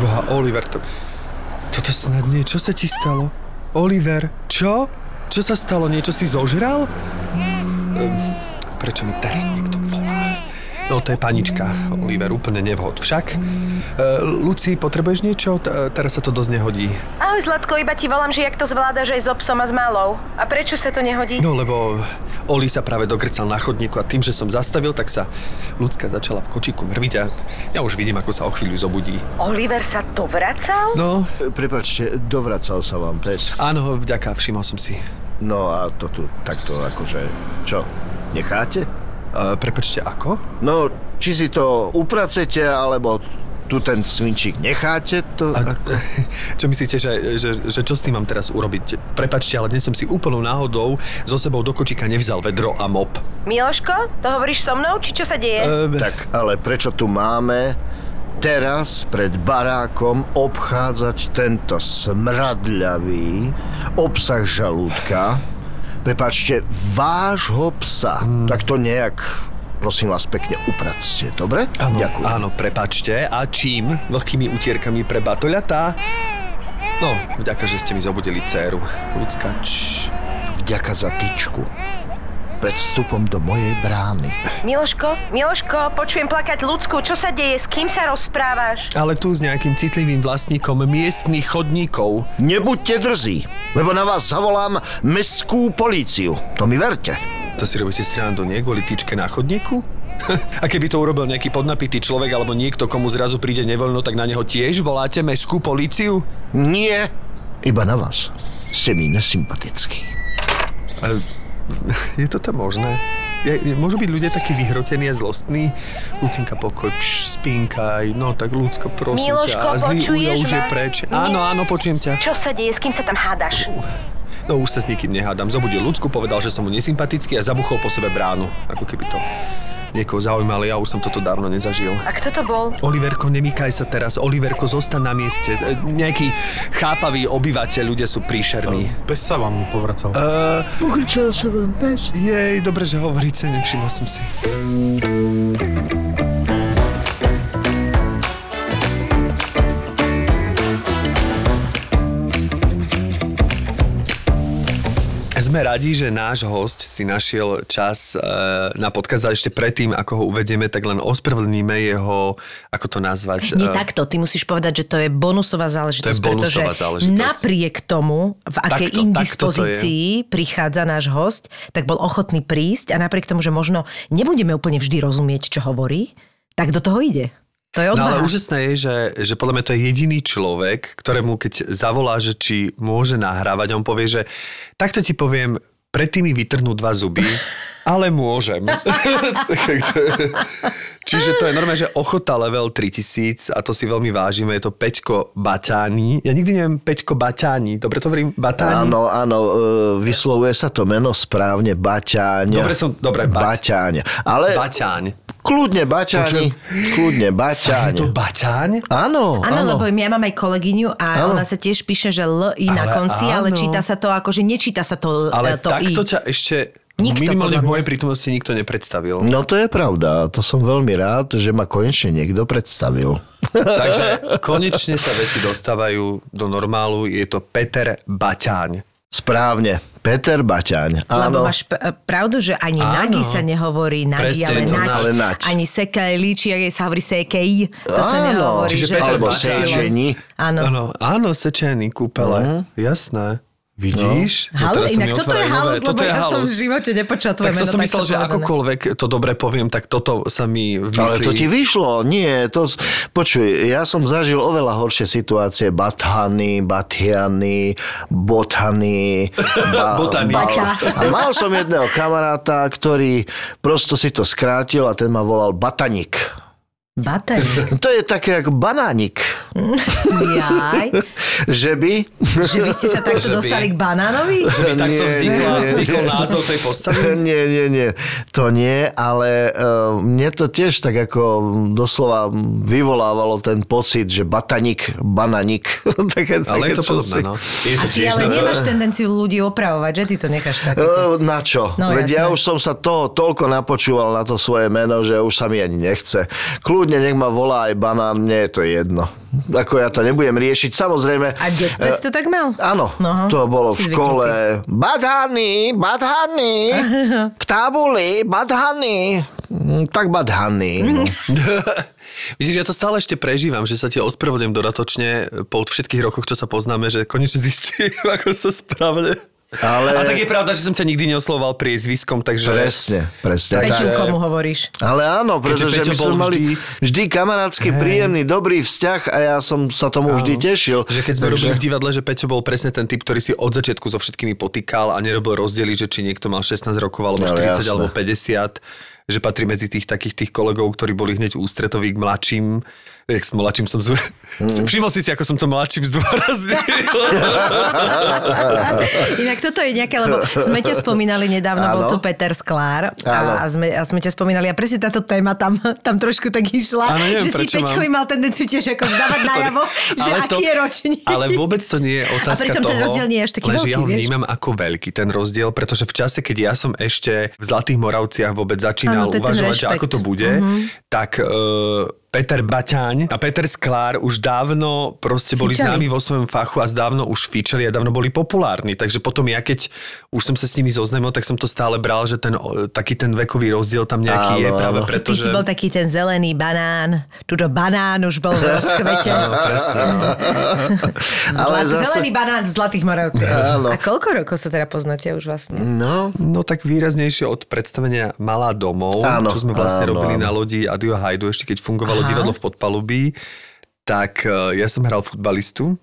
Preboha, Oliver, to... Toto snad nie, čo sa ti stalo? Oliver, čo? Čo sa stalo? Niečo si zožral? Ehm, prečo mi teraz niekto? No to je panička, Oliver, úplne nevhod. Však, uh, Luci, potrebuješ niečo? T- teraz sa to dosť nehodí. Ahoj Zlatko, iba ti volám, že jak to zvládaš aj s obsom a s malou. A prečo sa to nehodí? No lebo Oli sa práve dokrcal na chodníku a tým, že som zastavil, tak sa ľudská začala v kočíku mrviť a ja už vidím, ako sa o chvíľu zobudí. Oliver sa dovracal? No, Prepačte, dovracal sa vám pes. áno, vďaka, všimol som si. No a to tu takto akože... Čo? Necháte? Uh, prepačte, ako? No, či si to upracete, alebo tu ten svinčík necháte, to... A, ako... čo myslíte, že, že, že čo s tým mám teraz urobiť? Prepačte, ale dnes som si úplnou náhodou so sebou do kočíka nevzal vedro a mop. Miloško, to hovoríš so mnou, či čo sa deje? Uh, Tak, ale prečo tu máme teraz pred barákom obchádzať tento smradľavý obsah žalúdka? Prepačte, vášho psa. Hmm. Tak to nejak, prosím vás, pekne upracte, dobre? Áno, Ďakujem. áno, prepačte. A čím? Veľkými utierkami pre batoľatá? No, vďaka, že ste mi zobudili dceru. Ľudská, čš. Vďaka za tyčku. Pred vstupom do mojej brány. Miloško, Miloško, počujem plakať ľudsku, čo sa deje, s kým sa rozprávaš? Ale tu s nejakým citlivým vlastníkom miestnych chodníkov. Nebuďte drzí, lebo na vás zavolám mestskú políciu. To mi verte. To si robíte srandu, nie? Kvôli tyčke na chodníku? A keby to urobil nejaký podnapitý človek alebo niekto, komu zrazu príde nevoľno, tak na neho tiež voláte mestskú políciu? Nie, iba na vás. Ste mi nesympatickí. Je toto možné? Je, môžu byť ľudia takí vyhrotení a zlostní? Lucinka, pokoj, pš, spínkaj, no tak ľudsko, prosím Miloško, ťa. A zlý úľa už je preč. Áno, áno, počujem ťa. Čo sa deje, s kým sa tam hádaš? No už sa s nikým nehádam. Zobudil ľudsku, povedal, že som mu nesympatický a zabuchol po sebe bránu. Ako keby to niekoho zaujímalo, ja už som toto dávno nezažil. A kto to bol? Oliverko, nemýkaj sa teraz. Oliverko, zostan na mieste. E, Nejaký chápavý obyvateľ, ľudia sú príšerní. Pes sa vám povracal. Uh, Pochýčal sa vám pes. jej, dobre, že hovoríte, nevšimol som si. Sme radi, že náš host si našiel čas e, na podcast a ešte predtým, ako ho uvedieme, tak len ospravedlníme jeho, ako to nazvať? Nie e, takto, ty musíš povedať, že to je bonusová záležitosť, To je bonusová pretože záležitosť. napriek tomu, v akej Takto- takto indispozícii prichádza náš host, tak bol ochotný prísť a napriek tomu, že možno nebudeme úplne vždy rozumieť, čo hovorí, tak do toho ide. To je No ale odvaha. úžasné je, že, že podľa mňa to je jediný človek, ktorému keď zavolá, že či môže nahrávať, on povie, že takto ti poviem, predtým mi vytrhnú dva zuby, ale môžem. Čiže to je normálne, že ochota level 3000 a to si veľmi vážime, je to Peťko Baťáni. Ja nikdy neviem Peťko Baťáni, dobre to hovorím? Baťáni? Áno, áno, e, vyslovuje sa to meno správne, Baťáň. Dobre som- dobre, Bať. Baťáň. Ale Baťáň. Kľudne Baťáni, kľudne Baťáň. Je to Baťáň? Áno, Áno, lebo ja mám aj kolegyňu a Áno. ona sa tiež píše, že L I na Ale konci, ale áno. číta sa to ako, že nečíta sa to, Ale to I. takto ťa ešte Nikto, minimálne v mojej prítomnosti nikto nepredstavil. No to je pravda, to som veľmi rád, že ma konečne niekto predstavil. Takže konečne sa veci dostávajú do normálu. Je to Peter Baťáň. Správne, Peter Baťaň. Lebo máš p- pravdu, že ani Áno. Nagi sa nehovorí Nagi, Presne, ale to Nať. ale Nať. Ani Sekaj líči, ak sa hovorí Sekej. To sa Áno. nehovorí. Čiže že Peter alebo. Sečení. Áno. Áno, áno, sečený kúpele. Mhm. Jasné. Vidíš? No, Halo, teraz sa inak toto je halus, lebo toto je ja som v halus. živote nepočula tvoje Tak meno som si myslel, že povedané. akokoľvek to dobre poviem, tak toto sa mi vymyslí. Ale to ti vyšlo, nie, to, počuj, ja som zažil oveľa horšie situácie, bathany, bathiany, bothany, ba, Botany. Baťa. a mal som jedného kamaráta, ktorý prosto si to skrátil a ten ma volal Batanik. Baterík. To je také ako banánik, Jaj. že by... Že by ste sa takto Že by- dostali k banánovi? Že by takto Nie, vznikla, nie, nie. vznikol názov tej postavy? Nie, nie, nie, to nie, ale uh, mne to tiež tak ako doslova vyvolávalo ten pocit, že batanik, bananik. také, Ale je to také podobné, čosi. no. Je to Ty tiež ale na- nemáš tendenciu ľudí opravovať, že ty to necháš také. Eh, Na čo? No, Veď ja jasné. už som sa toho toľko napočúval na to svoje meno, že už sa mi ani nechce. Kľudne nech ma volá aj banán, mne je to jedno. Ako ja to nebudem riešiť, samozrejme. A v detstve si to tak mal? Áno, No, to bolo si v škole. Badhany, badhany, k tábuli, badhany. Mm, Tak badhany. No. Vidíš, ja to stále ešte prežívam, že sa ti ospravedlňujem dodatočne po všetkých rokoch, čo sa poznáme, že konečne zistím, ako sa správne. Ale- A tak je pravda, že som ťa nikdy neoslovoval priezviskom, takže... Presne, presne. Tak- komu hovoríš? Ale áno, pretože my sme mali vždy- vždy, kamarátsky, príjemný, dobrý vzťah a ja som sa tomu vždy tešil. Že keď sme Takže- robili v divadle, že Peťo bol presne ten typ, ktorý si od začiatku so všetkými potýkal a nerobil rozdiely, že či niekto mal 16 rokov, alebo No, 40, jasné. alebo 50 že patrí medzi tých takých tých kolegov, ktorí boli hneď ústretoví k mladším. Jak s mladším som... Zv... Mm. Všimol si si, ako som to mladším zdôraznil. Inak toto je nejaké, lebo sme ťa spomínali nedávno, bol Áno. tu Peter Sklár a, a, sme, a sme ťa spomínali a presne táto téma tam, tam trošku tak išla, Áno, neviem, že si mám. mal tendenciu tiež ako dávať najavo, že Ale aký je ročník. Ale vôbec to nie je otázka A pritom toho, ten rozdiel nie je až taký veľký, ja ho vieš? vnímam ako veľký ten rozdiel, pretože v čase, keď ja som ešte v Zlatých Moravciach vôbec začínal Áno, to uvažovať, že ako to bude, tak uh, Peter Baťaň a Peter Sklár už dávno proste boli Fičali. známi vo svojom fachu a dávno už fičali a dávno boli populárni. Takže potom ja, keď už som sa s nimi zoznámil, tak som to stále bral, že ten, taký ten vekový rozdiel tam nejaký Áno, je práve áno. preto, Ty že... si bol taký ten zelený banán, tuto banán už bol v rozkvete. Áno, presne, no. Ale Zlat, zase- Zelený banán v Zlatých Moravciach. A koľko rokov sa teda poznáte už vlastne? No, No tak výraznejšie od predstavenia Malá domov, Áno, čo sme vlastne áno, robili áno. na lodi Adio Hajdu, ešte keď fungovalo Aha. divadlo v Podpalubí, tak eh, ja som hral futbalistu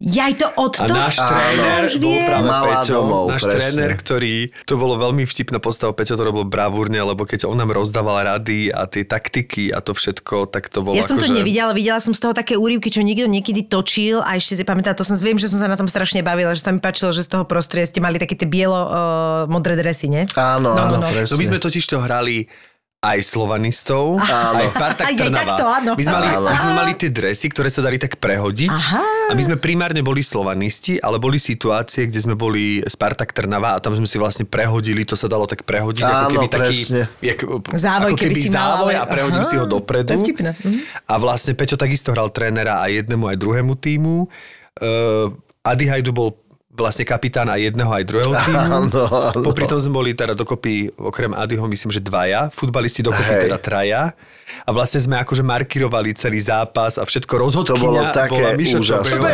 Jaj, to od a toho? náš Áno, tréner už bol práve Malá Peťo, domov, náš presne. tréner, ktorý, to bolo veľmi vtipná postava, Peťo to robil bravúrne, lebo keď on nám rozdával rady a tie taktiky a to všetko, tak to bolo Ja som to akože... nevidela, videla som z toho také úryvky, čo niekto niekedy točil a ešte si pamätám, to som viem, že som sa na tom strašne bavila, že sa mi páčilo, že z toho prostredia ste mali také tie bielo-modré dresy, nie? áno, No, áno, no, no. presne. No my sme totiž to hrali aj slovanistov, aj Spartak Aj- aj Trnava. takto, áno. My sme, mali, Áno. my sme mali tie dresy, ktoré sa dali tak prehodiť. Aha. A my sme primárne boli slovanisti, ale boli situácie, kde sme boli Spartak Trnava a tam sme si vlastne prehodili, to sa dalo tak prehodiť, ako Áno, keby taký presne. jak, Závoj, ako keby keby si mal, závoj ale- a prehodím Aha, si ho dopredu. to je vtipné. Mhm. A vlastne Peťo takisto hral trénera aj jednému, aj druhému týmu. Uh, Adi Hajdu bol vlastne kapitán aj jedného, aj druhého týmu. Áno, áno. Popri tom sme boli teda dokopy, okrem Adyho, myslím, že dvaja, futbalisti dokopy Hej. teda traja. A vlastne sme akože markirovali celý zápas a všetko rozhodkynia To bolo také bola Miša úžasné.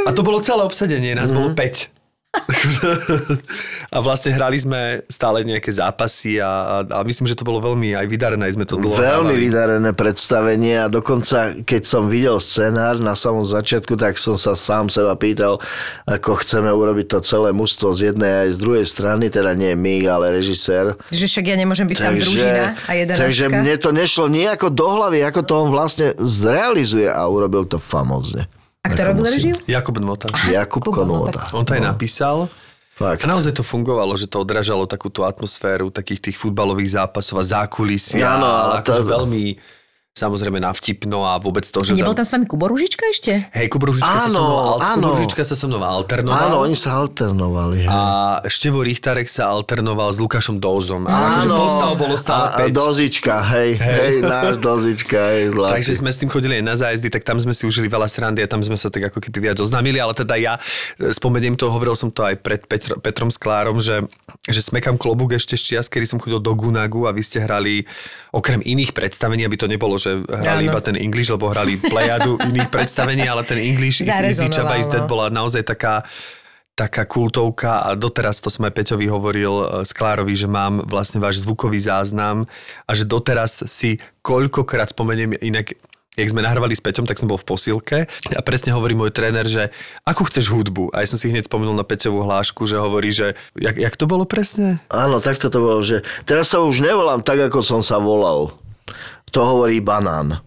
A to bolo celé obsadenie, nás Mhm. bolo 5. a vlastne hrali sme stále nejaké zápasy a, a, a myslím, že to bolo veľmi aj vydarené, aj sme to dlho Veľmi hrávali. vydarené predstavenie a dokonca, keď som videl scenár na samom začiatku, tak som sa sám seba pýtal, ako chceme urobiť to celé mužstvo z jednej aj z druhej strany, teda nie my, ale režisér. Že však ja nemôžem byť sám družina a jedenáctka. takže mne to nešlo nejako do hlavy, ako to on vlastne zrealizuje a urobil to famózne. A kto robil režiu? Jakub Nota. Jakub Kubo, no Konota. On to aj napísal. Fakt. A naozaj to fungovalo, že to odrážalo takúto atmosféru takých tých futbalových zápasov a zákulisia. Áno, ale a to- akože veľmi samozrejme navtipno a vôbec to, že Nebol tam... tam s vami Kubo Ružička ešte? Hej, Kubo Ružička sa so mnou, al- áno. Kubo Ružička sa so mnou alternoval. Áno, oni sa alternovali. hej. A Števo Richtarek sa alternoval s Lukášom Dózom. A akože postav bolo stále a, a 5. dozička, hej, hej, náš dozička, hej, zlatý. Takže sme s tým chodili aj na zájazdy, tak tam sme si užili veľa srandy a tam sme sa tak ako keby viac oznámili, ale teda ja e, spomeniem to, hovoril som to aj pred Petr- Petrom Sklárom, že, že smekam klobúk ešte z čias, kedy som chodil do Gunagu a vy ste hrali okrem iných predstavení, aby to nebolo, že hrali Áno. iba ten English, lebo hrali plejadu iných predstavení, ale ten English is easy, Chaba is dead no. bola naozaj taká taká kultovka a doteraz to aj Peťovi hovoril e, Sklárovi, že mám vlastne váš zvukový záznam a že doteraz si koľkokrát spomeniem inak jak sme nahrávali s Peťom, tak som bol v posilke a presne hovorí môj tréner, že ako chceš hudbu? A ja som si hneď spomenul na Peťovú hlášku, že hovorí, že jak, jak to bolo presne? Áno, takto to bolo, že teraz sa už nevolám tak, ako som sa volal. To hovorí banán.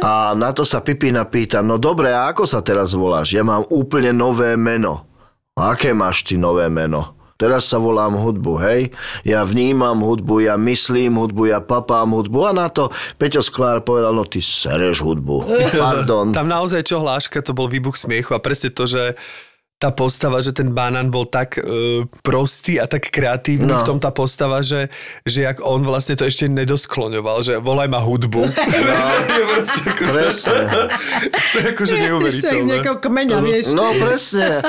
A na to sa Pipina pýta, no dobre, a ako sa teraz voláš? Ja mám úplne nové meno. Aké máš ty nové meno? Teraz sa volám hudbu, hej? Ja vnímam hudbu, ja myslím hudbu, ja papám hudbu a na to Peťo Sklár povedal, no ty sereš hudbu. Pardon. Tam naozaj čo hláška, to bol výbuch smiechu a presne to, že tá postava, že ten banán bol tak uh, prostý a tak kreatívny no. v tom tá postava, že, že jak on vlastne to ešte nedoskloňoval, že volaj ma hudbu. No. proste akože, to je akože z neuveriteľné. nejakého kmeňa, vieš. No presne.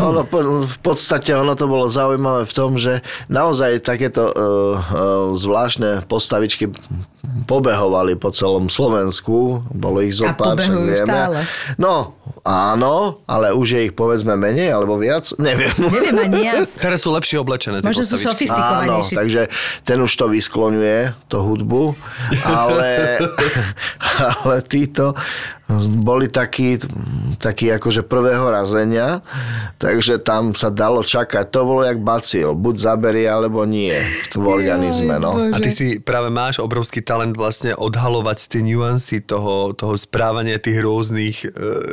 Ono, v podstate ono to bolo zaujímavé v tom, že naozaj takéto uh, uh, zvláštne postavičky pobehovali po celom Slovensku. Bolo ich zo A pár, vieme. stále. No, áno, ale už je ich povedzme menej alebo viac, neviem. Neviem ani ja. Teraz sú lepšie oblečené Možno sú postavičky. Áno, takže ten už to vyskloňuje, to hudbu, ale, ale títo boli takí, takí akože prvého razenia, takže tam sa dalo čakať. To bolo jak bacil, buď zaberie, alebo nie v organizme. No. A ty si práve máš obrovský talent vlastne odhalovať tie nuancy toho, toho správania tých rôznych e,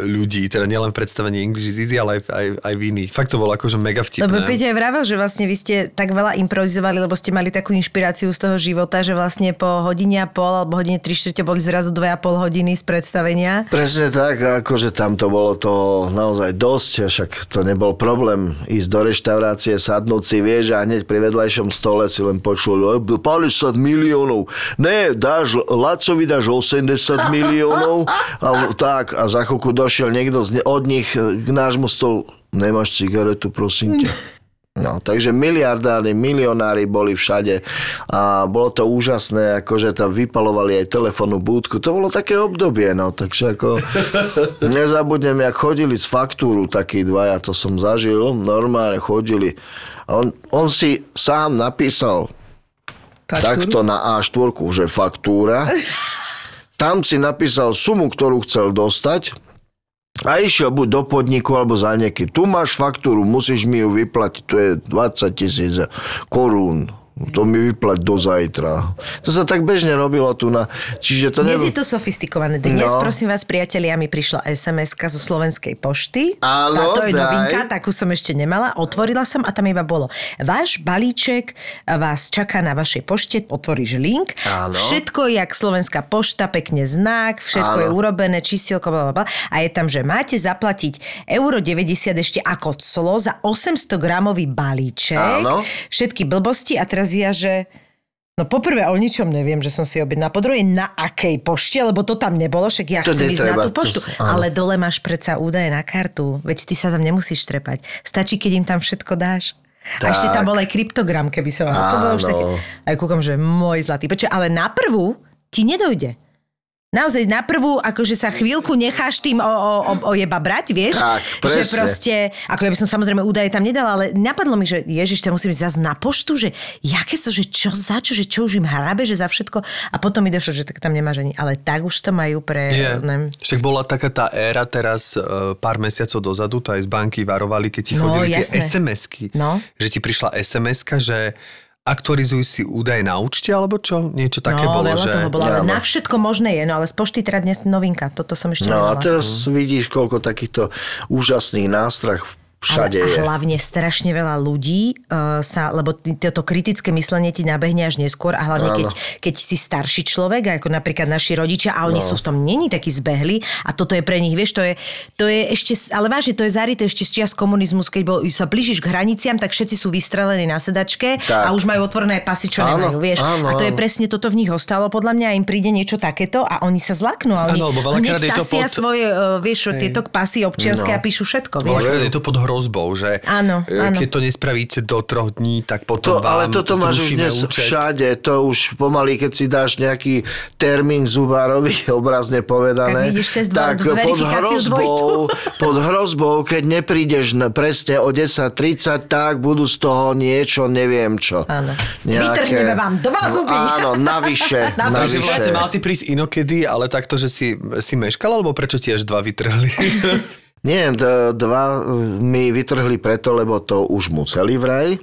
ľudí. Teda nielen v predstavení English is easy, ale aj, aj, aj v iných. Fakt to bolo akože mega vtipné. Lebo Peťo aj vravel, že vlastne vy ste tak veľa improvizovali, lebo ste mali takú inšpiráciu z toho života, že vlastne po hodine a pol alebo hodine 3 čtvrte boli zrazu 2,5 hodiny z predstavenia. Presne tak, akože tam to bolo to naozaj dosť, však to nebol problém ísť do reštaurácie, sadnúť si, vieš, a hneď pri vedľajšom stole si len počul, "E, 50 miliónov, ne, dáš, Lacovi dáš 80 miliónov, a tak, a za chvíľku došiel niekto z, od nich k nášmu stolu, nemáš cigaretu, prosím ťa. No, takže miliardári, milionári boli všade a bolo to úžasné, akože tam vypalovali aj telefónnu búdku. To bolo také obdobie, no, takže ako nezabudnem, jak chodili z faktúru takí dvaja, to som zažil, normálne chodili. A on, on si sám napísal takto na A4, že faktúra. Tam si napísal sumu, ktorú chcel dostať a išiel buď do podniku alebo za niekým. Tu máš faktúru, musíš mi ju vyplatiť, to je 20 tisíc korún. To mi vyplať do zajtra. To sa tak bežne robilo tu na... Čiže to Dnes nebolo... je to sofistikované. Dnes, No. prosím vás, priatelia, mi prišla sms zo Slovenskej pošty. Áno, Táto je daj. novinka, takú som ešte nemala. Otvorila som a tam iba bolo. Váš balíček vás čaká na vašej pošte, otvoríš link. Áno. Všetko je jak Slovenská pošta, pekne znak, všetko Áno. je urobené, čísielko, bla. A je tam, že máte zaplatiť euro 90 ešte ako clo za 800 gramový balíček. Áno. Všetky blbosti a teraz ja, že... No poprvé o ničom neviem, že som si objednala. Po druhé, na akej pošte, lebo to tam nebolo, však ja To chcem ísť na tú poštu. to-. Ale dole máš predsa údaje na kartu. Veď ty sa tam nemusíš trepať. Stačí, keď im tam všetko dáš. A ešte tam Tak. bol aj kryptogram, keby som... To bolo už také... Aj kúkam, že môj zlatý. Počuj, ale na prvú ti nedojde. Naozaj na prvú, akože sa chvíľku necháš tým o, o, o, o jeba brať, vieš? Tak, že proste, ako ja by som samozrejme údaje tam nedala, ale napadlo mi, že ježiš, tam musím ísť zase na poštu, že jaké to, že čo za čo, že čo už im hrabe, že za všetko. A potom mi došlo, že tak tam nemáš ani, ale tak už to majú pre... Je. neviem. Však bola taká tá éra teraz e, pár mesiacov dozadu, to aj z banky varovali, keď ti No, chodili jasné. tie SMS-ky. No. Že ti prišla SMS-ka, že aktualizuj si údaje na účte, alebo čo? Niečo také no, bolo, že... toho bolo, ale na všetko možné je, no ale z pošty teda dnes novinka, toto som ešte No a nemala. teraz vidíš, koľko takýchto úžasných nástrah všade ale, je. A hlavne strašne veľa ľudí uh, sa, lebo toto kritické myslenie ti nabehne až neskôr a hlavne keď, keď si starší človek, ako napríklad naši rodičia a oni No. sú v tom není takí zbehli a toto je pre nich, vieš, to je, to je ešte, ale vážne, to je zarité ešte z čias komunizmus, keď bol, sa blížiš k hraniciam, tak všetci sú vystrelení na sedačke Tak. a už majú otvorené pasy, čo Áno, nemajú, vieš. áno, a to je presne toto v nich ostalo, podľa mňa im príde niečo takéto a oni sa zlaknú a oni Áno, lebo veľakrát hneď je to pod- svoje, uh, vieš, tieto pasy občianské No. a píšu všetko, vieš. Veľakrát je to pod hrozbou, že Áno, e, áno. keď to nespravíte do troch dní, tak potom To, vám ale toto máš už dnes účet. všade. To už pomaly, keď si dáš nejaký termín zubárovi, obrazne povedané. Tak dva- verifikáciu dvojitú. pod hrozbou, keď neprídeš na, presne o 10.30, tak budú z toho niečo, neviem čo. Áno. Vytrhneme vám dva No, zuby. Áno, navyše. Navyše. Navyše. vlastne mal si prísť inokedy, ale takto, že si, si meškal, alebo prečo ti až dva vytrhli? Nie, d- dva uh, mi vytrhli preto, lebo to už museli vraj.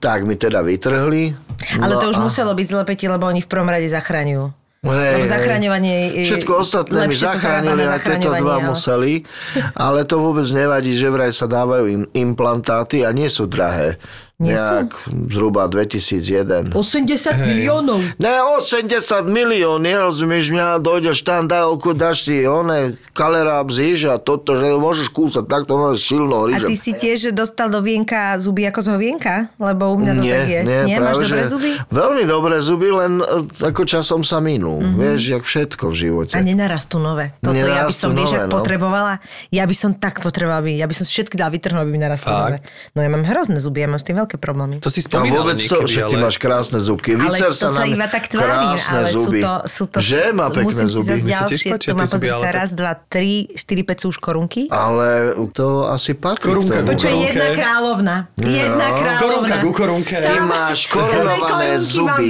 Tak mi teda vytrhli. Ale No to už a- muselo byť zle, lebo oni v prvom rade zachraňujú. Hej, Lebo zachraňovanie... Všetko ostatné mi zachránili, aj tieto dva ale- museli. Ale to vôbec nevadí, že vraj sa dávajú im implantáty a nie sú drahé. Nie sú? Nejak zhruba 2001. 80 miliónov. Ne, 80 milión, nerozumieš mňa, dojdeš tam, dajovku, dáš si one, kalera bzíš a toto, že môžeš kúsať, tak to máš silno A ryžem. ty si tiež dostal do vienka zuby ako z hovienka? Lebo u mňa to nie, tak je. nie, nie? Máš práve, dobré že zuby? Veľmi dobré zuby, len e, ako časom sa minú. Mm-hmm. Vieš, jak všetko v živote. A nenarastú nové. Toto ja by Nenarastú som, nové, no. potrebovala, ja by som tak potrebovala, aby, ja by som všetky dala vytrhnúť, aby mi narastli Tak. nové. No ja mám hrozné zuby, ja mám s tým veľké problémy. To si spomínal vôbec to, niekedy, však ty ale... máš krásne zubky. Ale Vycer to sa, sa na iba tak krásne ale sú zuby. to, sú to... Že má pekné musím zuby. si sa tiež ďalšie, tu má pozri ale sa to- raz, dva, tri, štyri, päť sú už korunky. Ale to asi patrí Korunka, k tomu. Počuj, jedna kráľovna. Jedna kráľovna. Korunka ku korunke. Ty máš korunované zuby.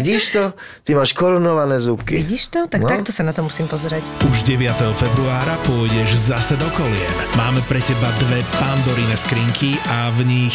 Vidíš to? Ty máš korunované zubky. Vidíš to? Tak No. takto sa na to musím pozerať. Už 9. februára pôjdeš zase do kolien. Máme pre teba dve pandorine skrinky a v nich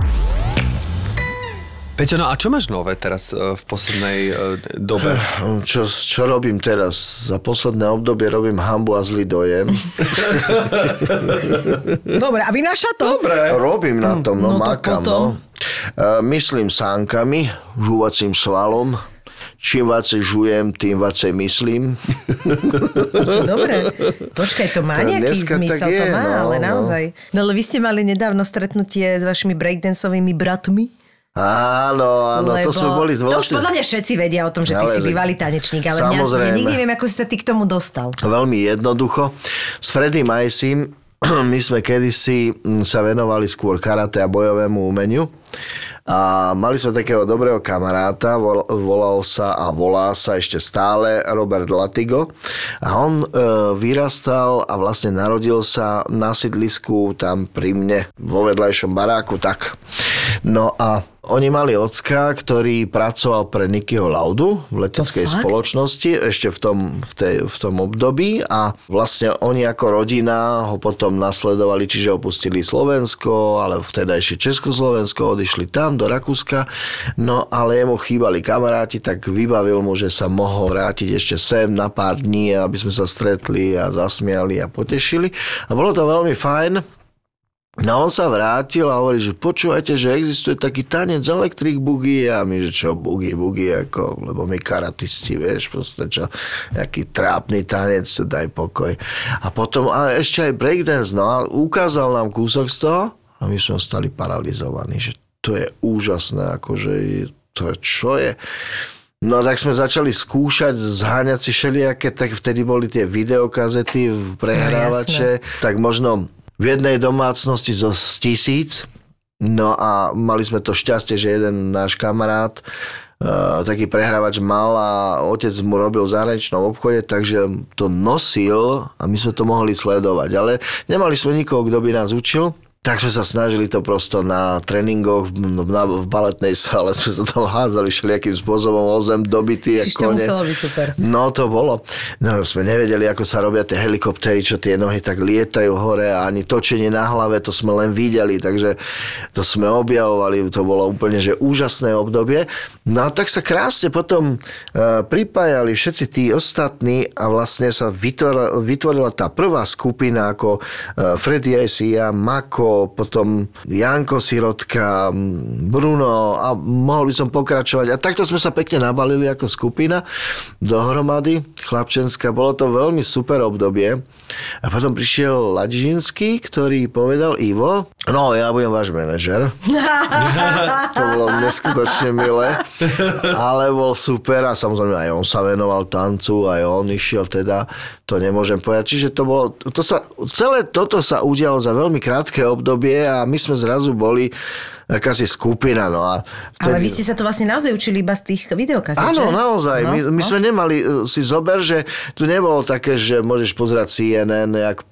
Peťo, no a čo máš nové teraz e, v poslednej e, dobe? Čo, čo robím teraz? Za posledné obdobie robím hambu a zlý dojem. Dobre, a vynáša to? Dobre. Robím na tom, no, No makám, potom. no. E, myslím sánkami, žúvacím svalom. Čím viacej žujem, tým viacej myslím. To dobre. Počkaj, to má To nejaký zmysel, to je, má, no, ale no. naozaj. No ale vy ste mali nedávno stretnutie s vašimi breakdanceovými bratmi? Áno, áno, to sme boli To už vlastne... podľa mňa všetci vedia o tom, že ty Ale- si bývalý tanečník, ale mňa, ja Samozrejme. nikdy neviem, ako si sa ty k tomu dostal. Veľmi jednoducho. S Freddy Majsim my sme kedysi mm, sa venovali skôr karate a bojovému umeniu. A mali sme takého dobrého kamaráta, vol, volal sa a volá sa ešte stále Robert Latigo. A on e, vyrastal a vlastne narodil sa na sídlisku tam pri mne, vo vedľajšom baráku, tak. No a oni mali ocka, ktorý pracoval pre Nikyho Laudu v leteckej fakt? spoločnosti ešte v tom, v, tej, v tom období a vlastne oni ako rodina ho potom nasledovali, čiže opustili Slovensko, ale vtedajšie Československo, odišli tam do Rakúska, no ale jemu chýbali kamaráti, tak vybavil mu, že sa mohol vrátiť ešte sem na pár dní, aby sme sa stretli a zasmiali a potešili a bolo to veľmi fajn. No on sa vrátil a hovorí, že počúvajte, že existuje taký tanec Electric Boogie a my, že čo Boogie, Boogie, ako, lebo my karatisti, vieš, proste čo, jaký trápny tanec, daj pokoj. A potom a ešte aj breakdance, no a ukázal nám kúsok z toho a my sme ostali paralizovaní, že to je úžasné, akože to je, čo je. No tak sme začali skúšať, zháňať si všelijaké, tak vtedy boli tie videokazety, prehrávače, tak možno v jednej domácnosti zo tisíc. No a mali sme to šťastie, že jeden náš kamarát uh, taký prehrávač mal a otec mu robil v zahraničnom obchode, takže to nosil a my sme to mohli sledovať. Ale nemali sme nikoho, kto by nás učil. Tak sme sa snažili to prosto na tréningoch v, na, v baletnej sále, sme sa tam hádzali všelijakým spôsobom o zem dobitý Čiže to muselo byť super. No to bolo. No sme nevedeli, ako sa robia tie helikoptery, čo tie nohy tak lietajú hore a ani točenie na hlave, to sme len videli, takže to sme objavovali, to bolo úplne že úžasné obdobie. No a tak sa krásne potom uh, pripájali všetci tí ostatní a vlastne sa vytvorila, vytvorila tá prvá skupina ako uh, Freddy Asia, Mako, Potom Janko Sirotka, Bruno a mohol by som pokračovať. A takto sme sa pekne nabalili ako skupina dohromady, chlapčenská. Bolo to veľmi super obdobie. A potom prišiel Ladžinský, ktorý povedal Ivo, no ja budem váš manažer. to bolo neskutočne milé, ale bol super a samozrejme aj on sa venoval tancu, aj on išiel teda, to nemôžem povedať. Čiže to bolo, to sa, celé toto sa udialo za veľmi krátke obdobie a my sme zrazu boli akási skupina. No a vtedy... Ale vy ste sa to vlastne naozaj učili iba z tých videokazíc, Áno, že? naozaj. No, my, my no. sme nemali, e, si zober, že tu nebolo také, že môžeš pozerať CNN, jak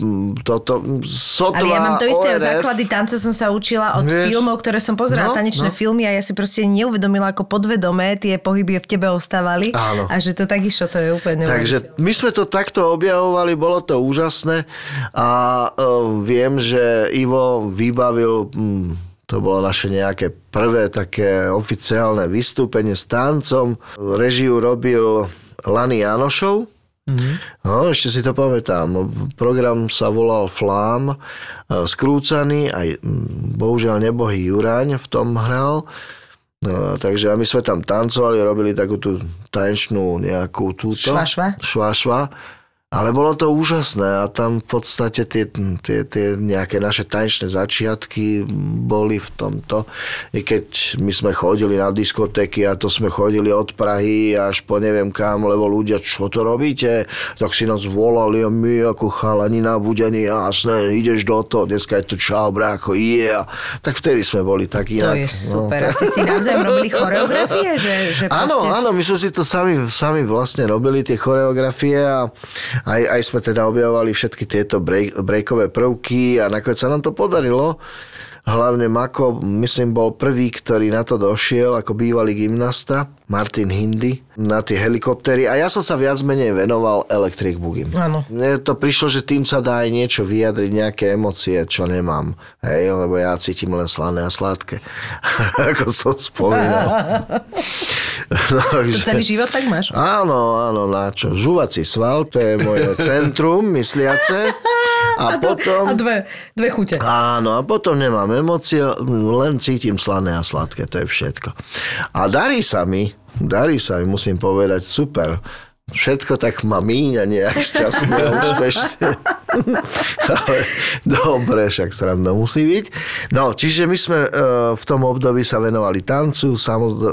toto, sotva, Ale ja mám to isté, ORF. základy tance som sa učila od Vieš? filmov, ktoré som pozerala, no, tanečné no. filmy a ja si proste neuvedomila, ako podvedomé tie pohyby v tebe ostávali. Áno. A že to tak išlo, to je úplne Takže my sme to takto objavovali, bolo to úžasné a uh, viem, že Ivo vybavil um, to bolo naše nejaké prvé také oficiálne vystúpenie s tancom. Režiu robil Lani Janošov. Mm-hmm. No, ešte si to pamätám. Program sa volal Flám, e, skrúcaný, aj bohužiaľ nebohý Juraň v tom hral. No, takže a my sme tam tancovali, robili takú tú tanečnú nejakú túto. Švašva. Švašva. Ale bolo to úžasné a tam v podstate tie, tie, tie nejaké naše tanečné začiatky boli v tomto. I keď my sme chodili na diskotéky a to sme chodili od Prahy až po neviem kam, lebo ľudia, čo to robíte? Tak si nás volali a my ako chalani nabudení, jasné, ideš do toho, dneska je to čau, brácho, yeah. Tak vtedy sme boli tak inak. To je super. No, Asi si navzájom robili choreografie? Že, že áno, proste... áno, my sme si to sami, sami vlastne robili, tie choreografie a aj, aj sme teda objavovali všetky tieto break, breakové prvky a nakoniec sa nám to podarilo. Hlavne Mako, myslím, bol prvý, ktorý na to došiel ako bývalý gymnasta, Martin Hindy, na tie helikoptery. A ja som sa viac menej venoval Electric Boogie. Áno. Mne to prišlo, že tým sa dá aj niečo vyjadriť, nejaké emócie, čo nemám. Hej, lebo ja cítim len slané a sladké. ako som spomínal. no, to celý život tak máš? Áno, áno, na čo? Žuvací sval, to je moje centrum mysliace. A, a, potom... A dve, dve chute. Áno, a potom nemám emócie, len cítim slané a sladké, to je všetko. A darí sa mi, darí sa mi, musím povedať, super všetko tak ma míňa nejak šťastne a úspešne. Ale dobre, však sranda musí byť. No, čiže my sme e, v tom období sa venovali tancu,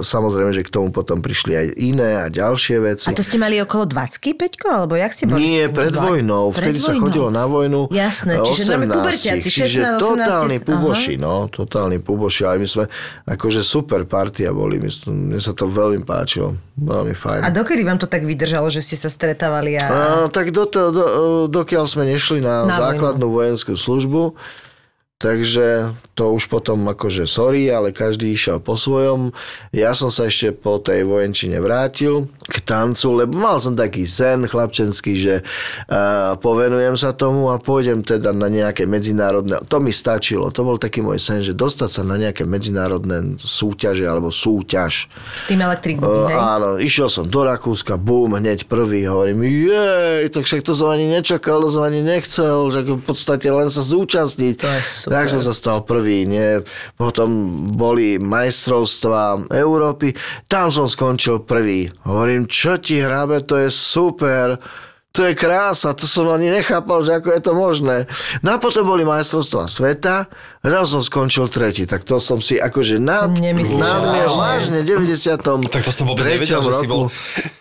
samozrejme, že k tomu potom prišli aj iné a ďalšie veci. A to ste mali okolo 20, Peťko? Alebo jak ste boli? Nie, pred vojnou. Vtedy sa chodilo na vojnu. Jasné, čiže 18, pubertiaci, 16, čiže 18, totálny puboši, no, totálny puboši, ale my sme akože super partia boli, mne sa to veľmi páčilo, veľmi fajn. A dokedy vám to tak vydržalo? Stalo, že ste sa stretávali? A... A, tak do, do, do, dokiaľ sme nešli na, na základnú vojenskú službu, Takže to už potom akože sorry, ale každý išiel po svojom. Ja som sa ešte po tej vojenčine vrátil k tancu, lebo mal som taký sen chlapčenský, že uh, povenujem sa tomu a pôjdem teda na nejaké medzinárodné... To mi stačilo, to bol taký môj sen, že dostať sa na nejaké medzinárodné súťaže alebo súťaž. S tým elektrikou, uh, Áno, išiel som do Rakúska, bum, hneď prvý, hovorím, jej, tak však to som ani nečakal, to som ani nechcel, že v podstate len sa zúčastniť. To je Super. Tak som sa stal prvý, nie? Potom boli majstrovstva Európy, tam som skončil prvý. Hovorím, čo ti hrabe, to je super to je krása, to som ani nechápal, že ako je to možné. No a potom boli majstrovstvá sveta, raz som skončil tretí, tak to som si akože nad, nadmier, vážne, 90. Tak to som vôbec nevedel, roku. že si bol...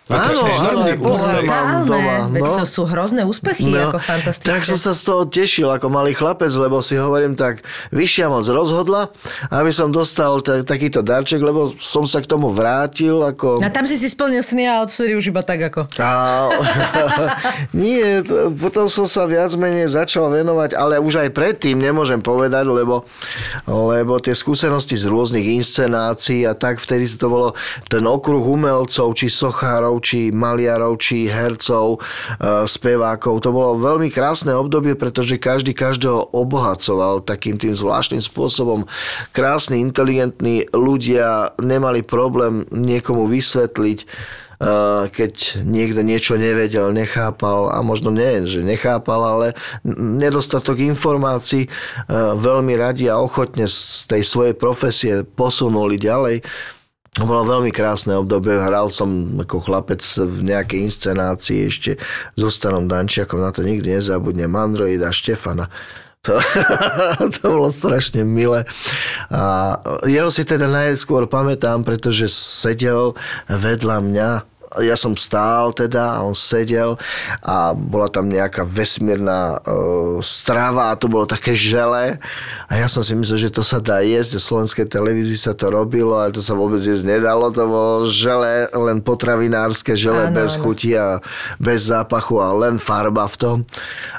No, áno, áno, pozor, mám doma. Veď no. to sú hrozné úspechy, no, ako fantastické. Tak som sa z toho tešil ako malý chlapec, lebo si hovorím tak, vyššia moc rozhodla, aby som dostal t- takýto darček, lebo som sa k tomu vrátil. Ako... A tam si si splnil sny a odsedy už iba tak ako. A... Nie, to, potom som sa viac menej začal venovať, ale už aj predtým nemôžem povedať, lebo, lebo tie skúsenosti z rôznych inscenácií a tak vtedy to bolo ten okruh umelcov, či sochárov, či maliarov, či hercov, e, spevákov. To bolo veľmi krásne obdobie, pretože každý každého obohacoval takým tým zvláštnym spôsobom. Krásni, inteligentní ľudia nemali problém niekomu vysvetliť, keď niekto niečo nevedel, nechápal a možno nie, že nechápal, ale nedostatok informácií veľmi radi a ochotne z tej svojej profesie posunuli ďalej. Bolo veľmi krásne obdobie. Hral som ako chlapec v nejakej inscenácii ešte so Stanom Dančiakom. Na to nikdy nezabudnem. A Štefana. To, to bolo strašne milé. A jeho si teda najskôr pamätám, pretože sedel vedľa mňa ja som stál teda a on sedel a bola tam nejaká vesmírna uh, strava a to bolo také žele a ja som si myslel, že to sa dá jesť, v slovenskej televízii sa to robilo, ale to sa vôbec jesť nedalo, to bolo žele, len potravinárske žele ano, bez ano. chuti a bez zápachu a len farba v tom.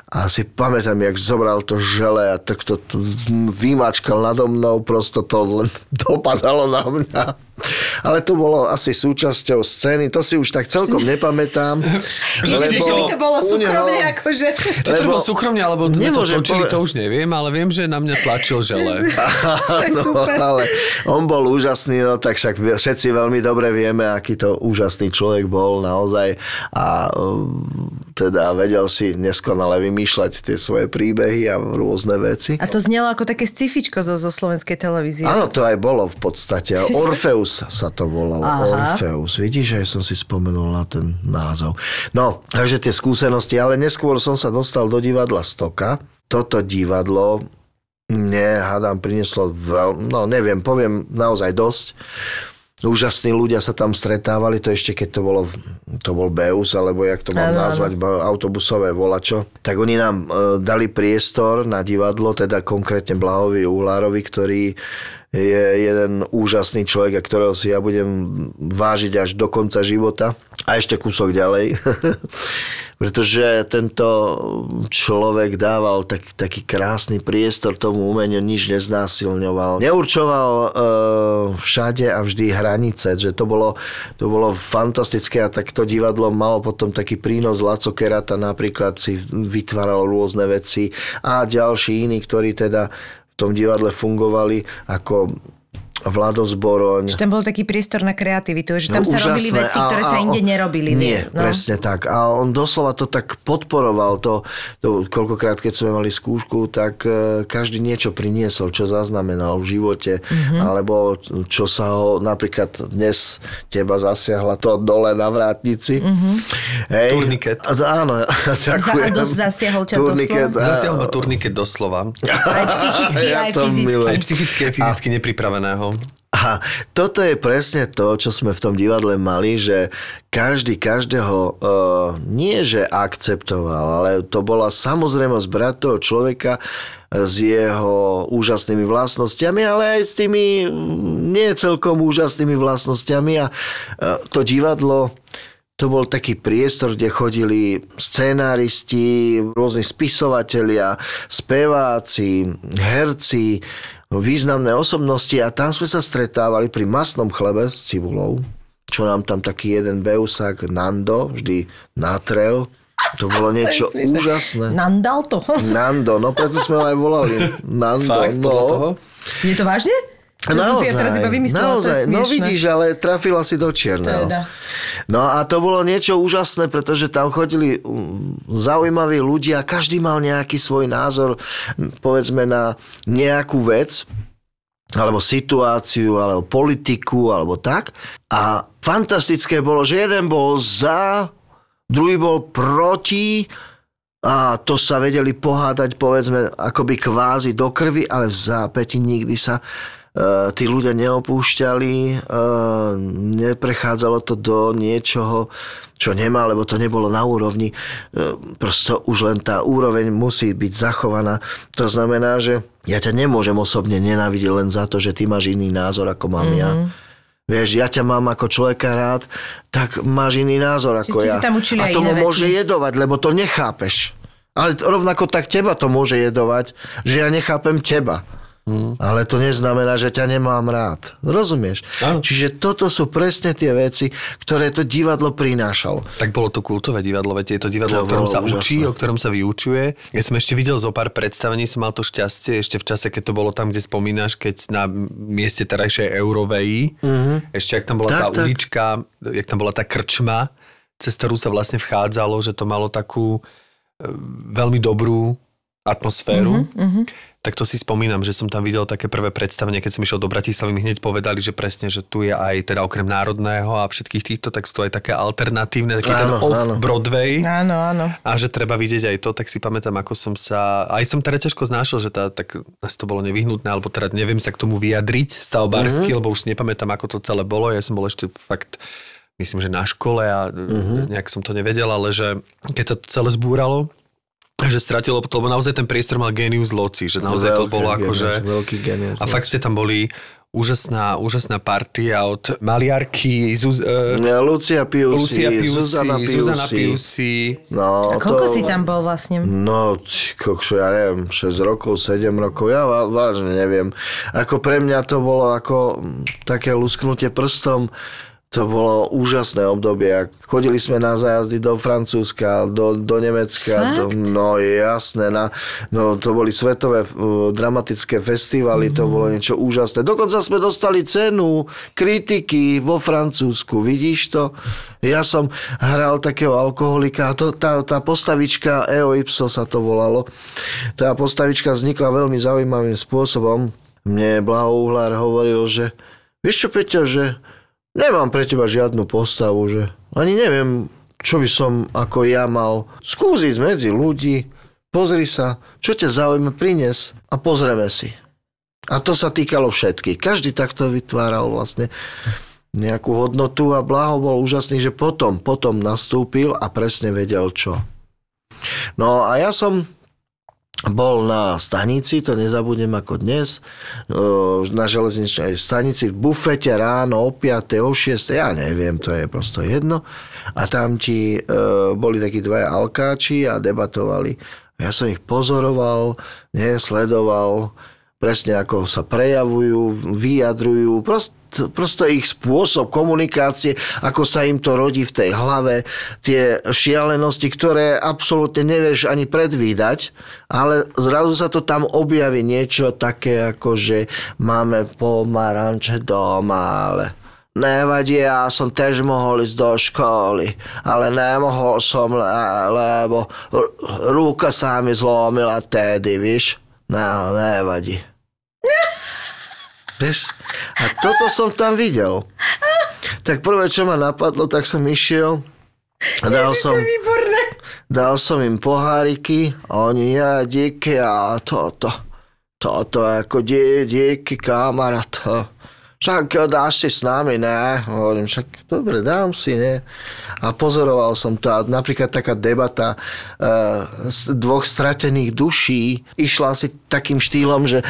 A si pamätám, jak zobral to žele a tak to, to vymačkal nado mnou, prosto to len dopadalo na mňa. Ale to bolo asi súčasťou scény, to si už tak celkom nepamätám. Že by to bolo súkromne, neho, akože... Či to bolo súkromne, alebo sme to točili, to už neviem, ale viem, že na mňa tlačil žele. no, ale on bol úžasný, no tak však všetci veľmi dobre vieme, aký to úžasný človek bol naozaj a teda vedel si neskonale vymýšľať tie svoje príbehy a rôzne veci. A to znelo ako také scifičko zo, zo slovenskej televízie. Áno, to aj bolo v podstate. Orfeus Orfeus sa to volalo. Aha. Orfeus. Vidíš, že som si spomenul na ten názov. No, takže tie skúsenosti, ale neskôr som sa dostal do divadla Stoka. Toto divadlo mne, hádam, prinieslo veľ... No, neviem, poviem naozaj dosť. Úžasní ľudia sa tam stretávali, to ešte keď to bolo, to bol Beus, alebo jak to mám ano, nazvať, ano. autobusové volačo. Tak oni nám e, dali priestor na divadlo, teda konkrétne Blahovi Uhlárovi, ktorý je jeden úžasný človek, a ktorého si ja budem vážiť až do konca života a ešte kúsok ďalej. Pretože tento človek dával tak, taký krásny priestor tomu umeniu, nič neznásilňoval. Neurčoval e, všade a vždy hranice, že to bolo, to bolo fantastické a tak to divadlo malo potom taký prínos Laco Kerata napríklad si vytváral rôzne veci a ďalší iní, ktorí teda tom divadle fungovali ako Vlado Zboroň. Že tam bol taký priestor na kreativitu, že tam no, sa úžasné. robili veci, ktoré a, a, sa inde nerobili. Nie, no. presne tak. A on doslova to tak podporoval. To, to koľkokrát, keď sme mali skúšku, tak uh, každý niečo priniesol, čo zaznamenal v živote, mm-hmm. alebo čo sa ho, napríklad dnes teba zasiahla to dole na vrátnici. Mm-hmm. Hej. Turniket. A, áno, ďakujem. Za, dosť zasiahol ťa turniket, doslova? Zasiahol ma turniket doslova. Aj psychicky, ja aj fyzicky. Aj psychicky, aj fyzicky a... nepripraveného. A toto je presne to, čo sme v tom divadle mali, že každý každého uh, nie že akceptoval, ale to bola samozrejmosť brať toho človeka s jeho úžasnými vlastnosťami, ale aj s tými mm, nie celkom úžasnými vlastnosťami a uh, to divadlo to bol taký priestor, kde chodili scenáristi, rôzni spisovatelia, speváci, herci, významné osobnosti a tam sme sa stretávali pri masnom chlebe s cibulou, čo nám tam taký jeden beusák Nando vždy natrel. To bolo niečo to úžasné. Nandal to? Nando, no preto sme ho aj volali. Nando, Fakt, no. Je to vážne? To naozaj, ja teraz iba vymyslela, naozaj, to je no vidíš, ale trafila si do čierneho. Teda. No a to bolo niečo úžasné, pretože tam chodili mm, zaujímaví ľudia, každý mal nejaký svoj názor, povedzme na nejakú vec, alebo situáciu, alebo politiku, alebo tak. A fantastické bolo, že jeden bol za, druhý bol proti, a to sa vedeli pohádať, povedzme, akoby kvázi do krvi, ale v zápäti nikdy sa tí ľudia neopúšťali, eh, neprechádzalo to do niečoho, čo nemá, lebo to nebolo na úrovni. Eh, prosto už len tá úroveň musí byť zachovaná. To znamená, že ja ťa nemôžem osobne nenávidieť len za to, že ty máš iný názor, ako mám mm-hmm. ja. Mhm. Vieš, ja ťa mám ako človeka rád, tak máš iný názor ako ja. tam učili a tomu môže jedovať, lebo to nechápeš. Ale rovnako tak teba to môže jedovať, že ja nechápem teba. Ale to neznamená, že ťa nemám rád. Rozumieš? Áno. Čiže toto sú presne tie veci, ktoré to divadlo prinášalo. Tak bolo to kultové divadlo, veď je to divadlo, To o ktorom sa úžasné. učí, o ktorom sa vyučuje. Ja som ešte videl zo pár predstavení, som mal to šťastie ešte v čase, keď to bolo tam, kde spomínaš, keď na mieste terajšej Eurovej, ešte ak tam bola Tak, tá tak. ulička, jak tam bola tá krčma, cez ktorú sa vlastne vchádzalo, že to malo takú e, veľmi dobrú atmosféru. Tak to si spomínam, že som tam videl také prvé predstavenie, keď som išiel do Bratislavy, mi hneď povedali, že presne, že tu je aj teda okrem národného a všetkých týchto, tak sú aj také alternatívne, taký ten Áno, áno. off-Broadway. Áno, áno. A že treba vidieť aj to, tak si pamätám, ako som sa... Aj som teda ťažko znášal, že tá, tak to bolo nevyhnutné, alebo teda neviem sa k tomu vyjadriť stavbársky, Mhm. mm-hmm. lebo už si nepamätám, ako to celé bolo. Ja som bol ešte fakt, myslím, že na škole a Mhm. mm-hmm. nejak som to nevedel, ale že keď to celé zbúralo, že stratilo, lebo naozaj ten priestor mal genius loci, že naozaj to bolo ako, genius, že... veľký genius A fakt ste tam boli úžasná, úžasná partia od maliarky, Zuz, uh, Ja, Lucia Piusi, Lucia Piusi, Zuzana Piusi. Zuzana Piusi. No, A koľko to... si tam bol vlastne? No, kokšo, ja neviem, 6 rokov, 7 rokov, ja vá- vážne neviem. Ako pre mňa to bolo ako také lusknutie prstom, to bolo úžasné obdobie. Chodili sme na zájazdy do Francúzska, do, do Nemecka. Do, no jasné, na, no, to boli svetové uh, dramatické festivaly, to bolo niečo úžasné. Dokonca sme dostali cenu kritiky vo Francúzsku, vidíš to? Ja som hral takého alkoholika, a to, tá, tá postavička Eo Ipso sa to volalo. Tá postavička vznikla veľmi zaujímavým spôsobom. Mne Blaho Uhlár hovoril, že vieš čo, Peťo, že nemám pre teba žiadnu postavu, že ani neviem, čo by som ako ja mal skúsiť medzi ľudí, pozri sa, čo ťa zaujíma, prines a pozrieme si. A to sa týkalo všetkých. Každý takto vytváral vlastne nejakú hodnotu a Blaho bol úžasný, že potom, potom nastúpil a presne vedel čo. No a ja som bol na stanici, to nezabudnem ako dnes, o, na železničnej stanici v bufete ráno o 5. o 6. ja neviem, to je prosto jedno. A tam ti e, boli takí dvaja alkáči a debatovali. Ja som ich pozoroval, nesledoval, presne ako sa prejavujú, vyjadrujú, prosto, prosto ich spôsob komunikácie, ako sa im to rodí v tej hlave, tie šialenosti, ktoré absolútne nevieš ani predvídať, ale zrazu sa to tam objaví niečo také, ako že máme pomaranče doma, ale Nevadí, ja som tiež mohol ísť do školy, ale nemohol som, le- lebo ruka sa mi zlomila tedy, víš? No, nevadí. Vieš? A toto som tam videl. Tak prvé, čo ma napadlo, tak som išiel a dal som, dal som im poháriky a oni, ja, díky a toto, toto ako die, díky kamarát. Však dáš si s nami, ne? Hovorím, však dobre, dám si, ne? A pozoroval som to a napríklad taká debata z dvoch stratených duší išla si takým štýlom, že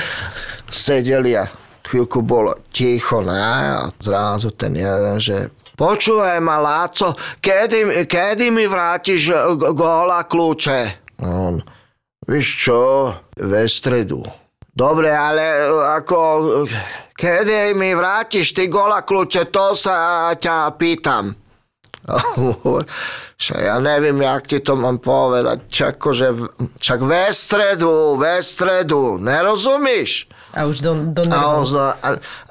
sedeli a chvíľku bolo ticho, ne? A zrazu ten jeden, že počúvaj ma, Láco, kedy, kedy mi vrátiš g- góla kľúče? On, víš čo, ve stredu. Dobre, ale e, ako, e, kedy mi vrátiš ty gola kľúče, to sa ťa pýtam. Ja neviem, jak ti to mám povedať. Akože, však ve stredu, ve stredu, nerozumíš? A už do, do A on znova,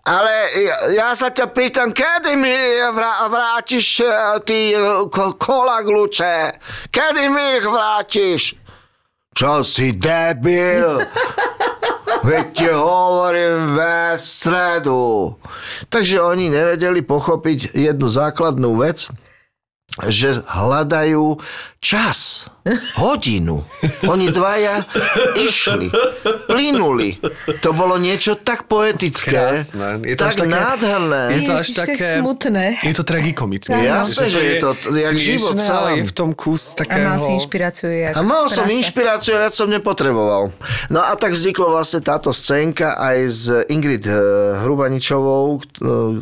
ale- ja, ja sa ťa pýtam, kedy mi vrá, vrátiš e, ty e, ko, kola kľúče? Kedy mi ich vrátiš? Čo si debil? Veď ti hovorím ve stredu. Takže oni nevedeli pochopiť jednu základnú vec, že hľadajú čas, hodinu. Oni dvaja išli, plynuli. To bolo niečo tak poetické, Krásne. Je to tak až také- nádherné. Je to až také... smutné. Je to tragikomické. Jasné, že je to jak život sám. je v tom kus A takého... mal si inšpiráciu. A mal som prasa. inšpiráciu, viac som nepotreboval. No a tak vzniklo vlastne táto scénka aj s Ingrid eh, Hrubaničovou, eh,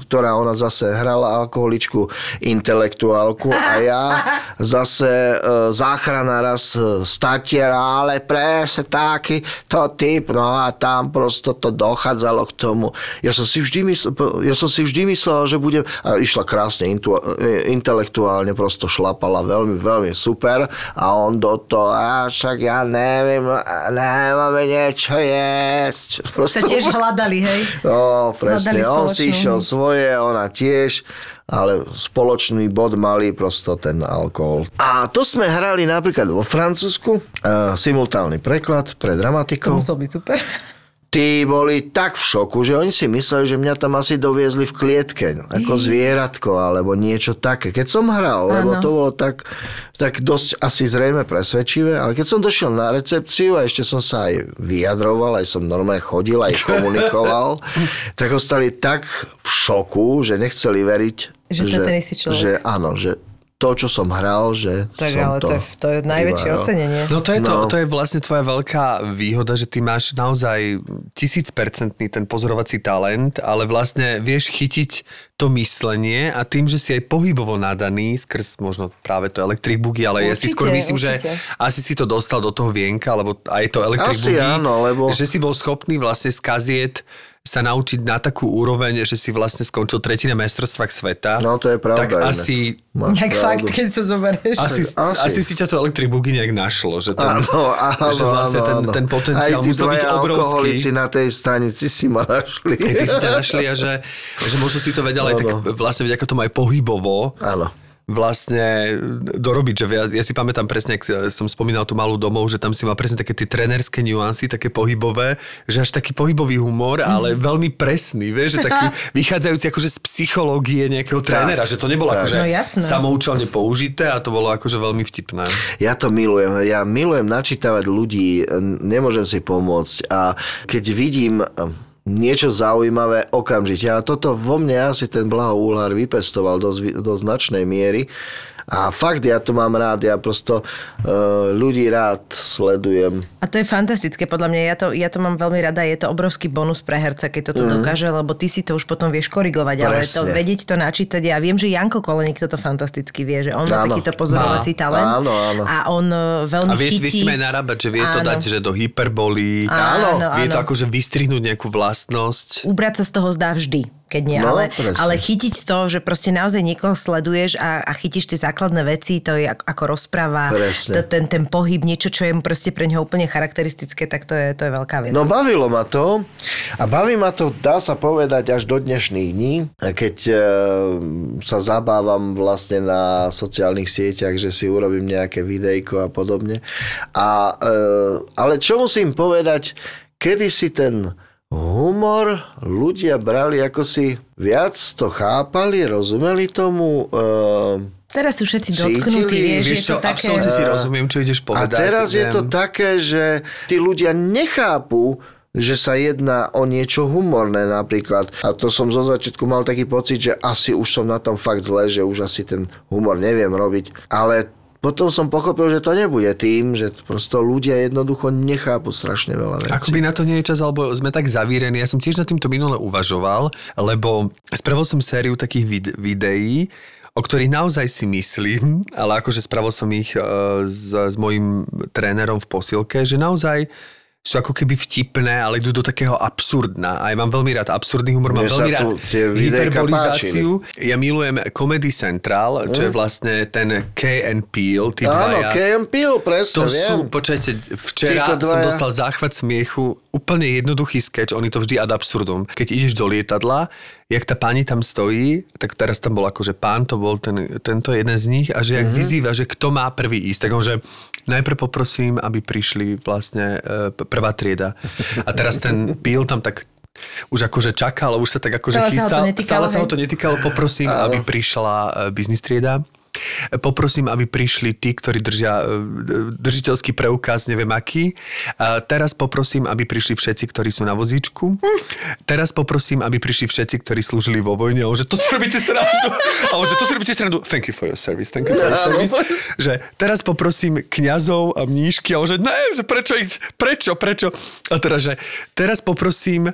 ktorá ona zase hrala alkoholičku intelektuálku a ja zase záchrana raz e, statiera, ale presne taký to typ, no a tam prosto to dochádzalo k tomu. Ja som si vždy myslel, ja som si vždy myslel že bude, a išla krásne intu, e, intelektuálne, prosto šlapala veľmi, veľmi super a on do toho, a však ja neviem, nemáme niečo jesť. Sa tiež hľadali, hej? No, presne, Hľadali on si išiel svoje, ona tiež, ale spoločný bod mali prosto ten alkohol. A to sme hrali napríklad vo Francúzsku, uh, simultálny preklad pre To dramatikov. musel byť super. Tí boli tak v šoku, že oni si mysleli, že mňa tam asi doviezli v klietke, no, ako zvieratko alebo niečo také. Keď som hral, lebo Áno. to bolo tak, tak dosť asi zrejme presvedčivé, ale keď som došiel na recepciu a ešte som sa aj vyjadroval, aj som normálne chodil, aj komunikoval, tak ostali tak v šoku, že nechceli veriť, Že to je ten istý človek. Že áno, že to, čo som hral, že Tak som ale to, je, to je najväčšie vyváral. ocenenie. No to je, to, No. to je vlastne tvoja veľká výhoda, že ty máš naozaj tisícpercentný ten pozorovací talent, ale vlastne vieš chytiť to myslenie a tým, že si aj pohybovo nadaný, skrz možno práve to electric boogie, ale ja si Určite, skôr myslím, určite. že asi si to dostal do toho vienka, lebo aj to electric Asi boogie, áno, lebo- že si bol schopný vlastne skazieť sa naučiť na takú úroveň, že si vlastne skončil tretina majstrovstva sveta. No to je pravda. Tak inak. asi Jak fakt, keď to zoberieš. asi, Asi. asi. si ťa to Electric Boogie nejak našlo, že ten, Áno, áno, že vlastne áno, ten, áno. ten potenciál Aj musel byť obrovský. na tej stanici si ma našli. Aj ty si ťa našli a že, že možno si to vedel aj tak Áno. vlastne vďaka tomu aj pohybovo Áno. Vlastne dorobiť, že ja, ja si pamätám presne, ak som spomínal tú malú domov, že tam si mal presne také tie trenerské nuancy, také pohybové, že až taký pohybový humor, ale veľmi presný, vieš, že taký vychádzajúci akože z psychológie nejakého trénera, že to nebolo tak. akože No jasné. samoučelne použité a to bolo akože veľmi vtipné. Ja to milujem. Ja milujem načítavať ľudí, nemôžem si pomôcť. A keď vidím niečo zaujímavé okamžite. A toto vo mne asi ten Blaho Úlhar vypestoval do, do značnej miery. A fakt, ja to mám rád, ja prosto uh, ľudí rád sledujem. A to je fantastické, podľa mňa. Ja to, ja to mám veľmi rada. Je to obrovský bonus pre herca, keď toto mm. dokáže, lebo ty si to už potom vieš korigovať. Ale to Presne. vedieť to načítať. Ja viem, že Janko Koleník toto fantasticky vie, že on má Áno. takýto pozorovací Má. talent. Áno, áno. A on e, veľmi A vie, vie chytí. tým aj narábať, že vie to Áno. dať že do hyperbolí, Áno, vie to áno. akože vystrihnúť nejakú vlastnosť. ubrať sa z toho zdá vždy, keď nie. No, ale, presne. ale chytiť to, že proste naozaj niekoho sleduješ a, a chytíš tie základné veci, to je ako, ako rozpráva, to, ten, ten pohyb, niečo, čo je mu proste pre neho úplne charakteristické, tak to je, to je veľká vec. No bavilo ma to a baví ma to, dá sa povedať, až do dnešných dní, keď e, sa zabávam vlastne na sociálnych sieťach, že si urobím nejaké videjko a podobne. A, e, ale čo musím povedať, kedy si ten humor ľudia brali ako si viac to chápali, rozumeli tomu. E, Teraz sú všetci Cítili? dotknutí, vieš, Vieš je čo, to také... absolútne si rozumiem, čo ideš A povedať. teraz je to také, že tí ľudia nechápu, že sa jedná o niečo humorné napríklad. A to som zo začiatku mal taký pocit, že asi už som na tom fakt zle, že už asi ten humor neviem robiť. Ale potom som pochopil, že to nebude tým, že prosto ľudia jednoducho nechápu strašne veľa vecí. Akoby na to nie je čas, alebo sme tak zavírení. Ja som tiež nad týmto minule uvažoval, lebo spravil som sériu takých vid- videí, o ktorých naozaj si myslím, ale akože spravil som ich uh, s, s mojim trénerom v posilke, že naozaj sú ako keby vtipné, ale idú do takého absurdna. A ja mám veľmi rád absurdný humor, mám Mne veľmi rád hyperbolizáciu. Ja milujem Comedy Central, čo je vlastne ten K and Peel, tí Áno, dvaja. K.M. Peel, presne, To viem. sú, počujete, včera som dostal záchvat smiechu, úplne jednoduchý sketch, oni to vždy ad absurdum. Keď ideš do lietadla, jak tá pani tam stojí, tak teraz tam bol akože pán, to bol ten, tento jeden z nich a že jak Mhm. vyzýva, že kto má prvý ísť, tak on, že najprv poprosím, aby prišli vlastne e, prvá trieda. A teraz ten píl tam tak už akože čakal, už sa tak akože Stále sa chystal. netýkalo, stále sa ho to netýkalo, poprosím, aby prišla e, biznis trieda. Poprosím, aby prišli tí, ktorí držia e, držiteľský preukaz, neviem aký. A teraz poprosím, aby prišli všetci, ktorí sú na vozíčku. Teraz poprosím, aby prišli všetci, ktorí slúžili vo vojne. A on, že to si robíte srandu. A on, že to si robíte srandu. Thank you for your service. Thank you for your service. Že teraz poprosím kňazov a mníšky. A on, že ne, že prečo ich, prečo, prečo. A teraz, že teraz poprosím uh,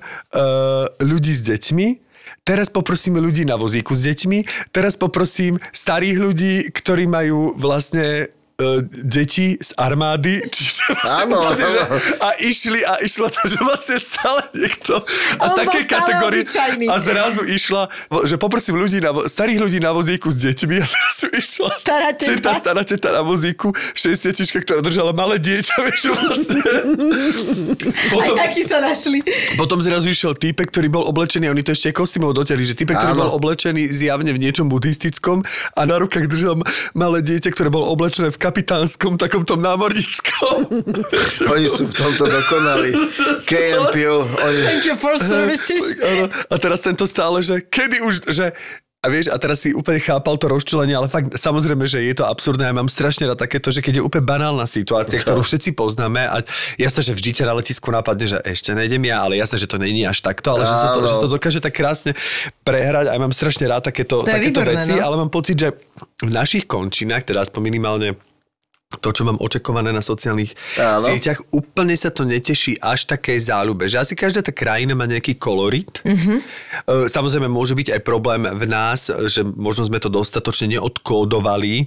ľudí s deťmi teraz poprosíme ľudí na vozíku s deťmi, teraz poprosím starých ľudí, ktorí majú vlastne e, deti z armády, čiže vlastne Áno, úplne, že, a išli a išlo to, že vlastne stále niekto a On také kategórie obyčajný. a zrazu išla, že poprosím ľudí na, starých ľudí na vozíku s deťmi a zrazu išla Stará teta. stará teta na vozíku, 60 ktorá držala malé dieťa, vieš, vlastne. Aj Potom, takí sa našli. potom zrazu išiel týpek, ktorý bol oblečený, oni to ešte aj kostýmov dotiahli, že týpek, ktorý Áno. bol oblečený zjavne v niečom buddhistickom a na rukách držal malé dieťa, ktoré bolo oblečené v kapitánskom, takom tom námorníckom. Oni sú v tomto dokonali. KMPU, oni... Thank you for services. A teraz tento stále, že kedy už, že a vieš, a teraz si úplne chápal to rozčulenie, ale fakt samozrejme, že je to absurdné. Ja mám strašne rád takéto, že keď je úplne banálna situácia, ktorú všetci poznáme a jasné, že vždy ťa na letisku napadne, že ešte nejdem ja, ale jasné, že to není až takto, ale že sa to, že sa to dokáže tak krásne prehrať a ja mám strašne rád takéto, To takéto výborné, veci, no. ale mám pocit, že v našich končinách, teda aspoň minimálne to, čo mám očakované na sociálnych Áno. sieťach, úplne sa to neteší až takej záľube. Že asi každá tá krajina má nejaký kolorit. Mm-hmm. Samozrejme, môže byť aj problém v nás, že možno sme to dostatočne neodkódovali.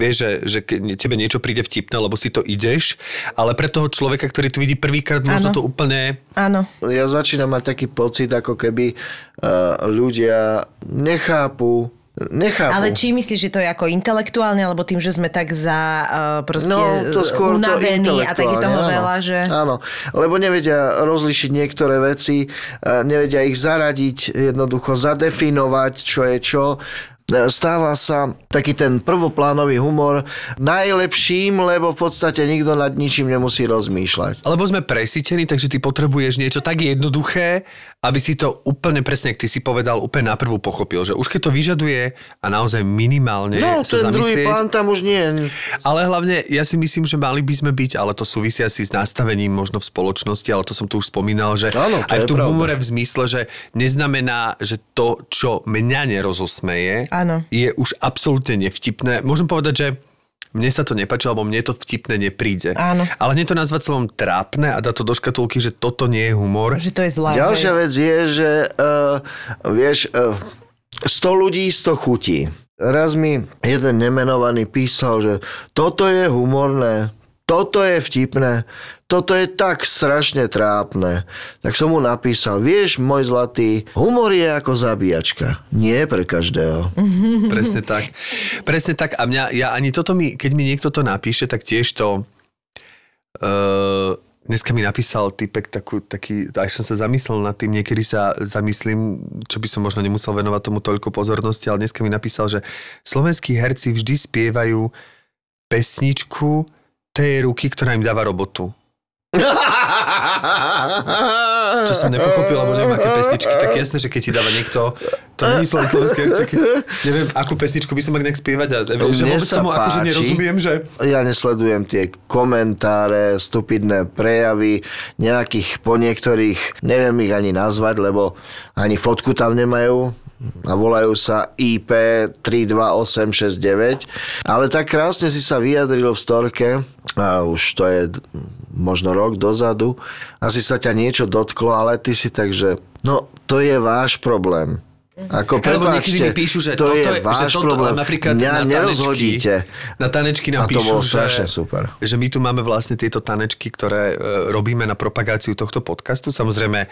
Vieš, že, že keď tebe niečo príde vtipné, lebo si to ideš, ale pre toho človeka, ktorý to vidí prvýkrát, možno Áno. to úplne... Áno. Ja začínam mať taký pocit, ako keby uh, ľudia nechápu, nechápu. Ale či myslíš, že to je ako intelektuálne, alebo tým, že sme tak za uh, proste No, to skôr to unavení a tak je toho intelektuálne, veľa, áno. že... Áno, lebo nevedia rozlišiť niektoré veci, eh, nevedia ich zaradiť, jednoducho zadefinovať, čo je čo. Eh, Stáva sa taký ten prvoplánový humor najlepším, lebo v podstate nikto nad ničím nemusí rozmýšľať. Alebo sme presítení, takže ty potrebuješ niečo tak jednoduché, aby si to úplne presne, ak ty si povedal, úplne naprvu pochopil. Že už keď to vyžaduje a naozaj minimálne No, sa ten druhý plán tam už nie. Ale hlavne, ja si myslím, že mali by sme byť, ale to súvisia si s nastavením možno v spoločnosti, ale to som tu už spomínal, že Áno, to aj je v tom humore v zmysle, že neznamená, že to, čo mňa nerozosmeje, Áno. je už absolútne nevtipné. Môžem povedať, že mne sa to nepáči, alebo mne to vtipné nepríde. Áno. Ale nie to nazvať slovom trápne a dá to do škatulky, že toto nie je humor. Že to je zlé. Ďalšia hej. vec je, že uh, vieš, uh, 100 ľudí 100 chutí. Raz mi jeden nemenovaný písal, že toto je humorné, toto je vtipné, toto je tak strašne trápne. Tak som mu napísal, vieš, môj zlatý, humor je ako zabíjačka. Nie pre každého. Presne tak. Presne tak. A mňa, ja ani toto mi, keď mi niekto to napíše, tak tiež to... Uh, dneska mi napísal typek takú, taký, až som sa zamyslel nad tým, niekedy sa zamyslím, čo by som možno nemusel venovať tomu toľko pozornosti, ale dneska mi napísal, že slovenskí herci vždy spievajú pesničku tej ruky, ktorá im dáva robotu. Čo som nepochopil, lebo neviem, aké pesničky. Tak jasné, že keď ti dáva niekto, to nie len slovenské neviem, akú pesničku by som mal nejak spievať. A, že Mne vôbec tomu akože nerozumiem, že... Ja nesledujem tie komentáre, stupidné prejavy nejakých po niektorých, neviem ich ani nazvať, lebo ani fotku tam nemajú a volajú sa IP 32869. Ale tak krásne si sa vyjadril v storke, a už to je možno rok dozadu, asi sa ťa niečo dotklo, ale ty si tak, že no to je váš problém. Ako niekedy mi prepáčte, píšu, že to toto je, váš že toto, problém. napríklad Mňa na tanečky, nerozhodíte. na tanečky nám A to píšu, bolo že, super. že my tu máme vlastne tieto tanečky, ktoré e, robíme na propagáciu tohto podcastu. Samozrejme,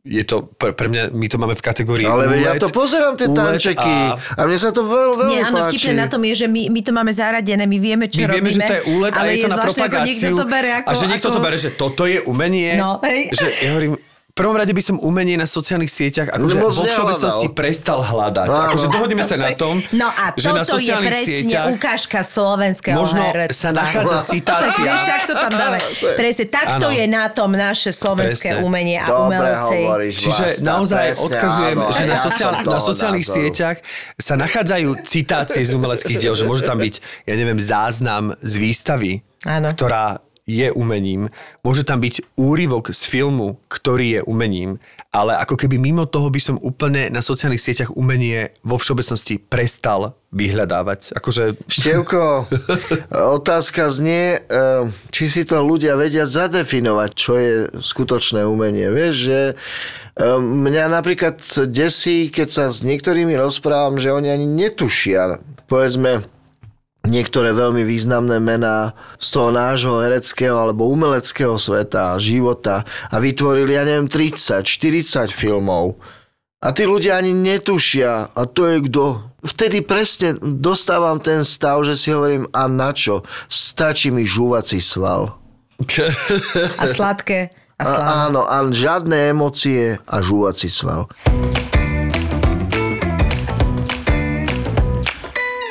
je to pre, pre mňa, my to máme v kategórii Ale veď ja úlet, to pozerám, tie úlet tančeky. A... A mne sa to veľ, veľmi Nie, áno, páči. vtipné na tom je, že my, my to máme zaradené, my vieme, čo My robíme. vieme, že to je úlet a ale je to na zvláštne, ako propagáciu. niekto to bere ako... a že niekto ako... to bere, že toto je umenie. No, hej. Že ja hovorím, prvom rade by som umenie na sociálnych sieťach akože Moc vo všeobecnosti prestal hľadať. Áno. Akože dohodneme sa na tom, No a že na je sociálnych presne sieťach ukážka slovenského možno herectva. sa nachádza citácia. Vieš, tak to tam dáme. Presne, takto Áno. je na tom naše slovenské Presne. umenie a Dobre umelci. hovoríš, Čiže Vlasta, naozaj presne, odkazujem, áno. že na, sociál, na sociálnych názoru. sieťach sa nachádzajú citácie z umeleckých diel, že môže tam byť, ja neviem, záznam z výstavy, Áno. ktorá je umením, môže tam byť úryvok z filmu, ktorý je umením, ale ako keby mimo toho by som úplne na sociálnych sieťach umenie vo všeobecnosti prestal vyhľadávať. Akože... Števko, otázka znie, eh, či si to ľudia vedia zadefinovať, čo je skutočné umenie. Vieš, že eh, mňa napríklad desí, keď sa s niektorými rozprávam, že oni ani netušia, povedzme, niektoré veľmi významné mená z toho nášho hereckého alebo umeleckého sveta a života a vytvorili, ja neviem, 30, 40 filmov. A tí ľudia ani netušia, a to je kto. Vtedy presne dostávam ten stav, že si hovorím, a na čo? Stačí mi žúvací sval. A sladké. A A, áno, a žiadne emócie a žúvací sval.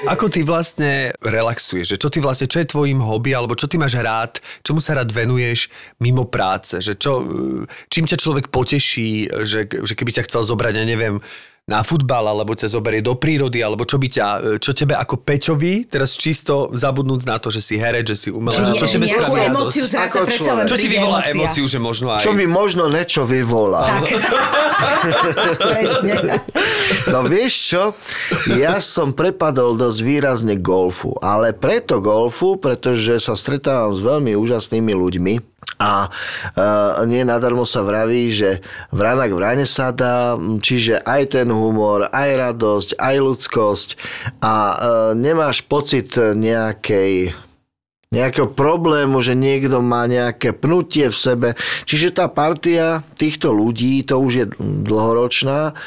Ako ty vlastne relaxuješ? Že čo ty vlastne, čo je tvojim hobby, alebo čo ty máš rád, čomu sa rád venuješ mimo práce? Že čo, čím ťa človek poteší, že, že keby ťa chcel zobrať, ja neviem, na futbal, alebo ťa zoberie do prírody, alebo čo by ťa, čo tebe ako Pečovi, teraz čisto zabudnúť na to, že si herec, že si umelec, čo nie, tebe emóciu radosť? zrazu Ako predsa len človek. Čo ti vyvolá emóciu, že možno aj... Čo mi možno niečo vyvolá. Tak. No vieš čo, ja som prepadol dosť výrazne golfu, ale preto golfu, pretože sa stretávam s veľmi úžasnými ľuďmi a uh, nie nadarmo sa vraví, že vranak vrane sa dá, čiže aj ten humor, aj radosť, aj ľudskosť. A uh, nemáš pocit nejakej nejakého problému, že niekto má nejaké pnutie v sebe. Čiže tá partia týchto ľudí, to už je dlhoročná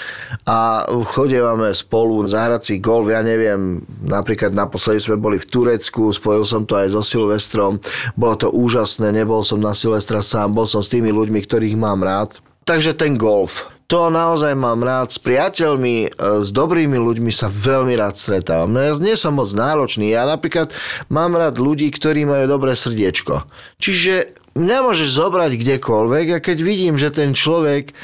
a chodívame spolu zahrať si golf, ja neviem, napríklad naposledy sme boli v Turecku, spojil som to aj so Silvestrom, bolo to úžasné, nebol som na Silvestra sám, bol som s tými ľuďmi, ktorých mám rád. Takže ten golf, to naozaj mám rád. S priateľmi, e, s dobrými ľuďmi sa veľmi rád stretávam. No ja nie som moc náročný. Ja napríklad mám rád ľudí, ktorí majú dobré srdiečko. Čiže mňa môžeš zobrať kdekoľvek a keď vidím, že ten človek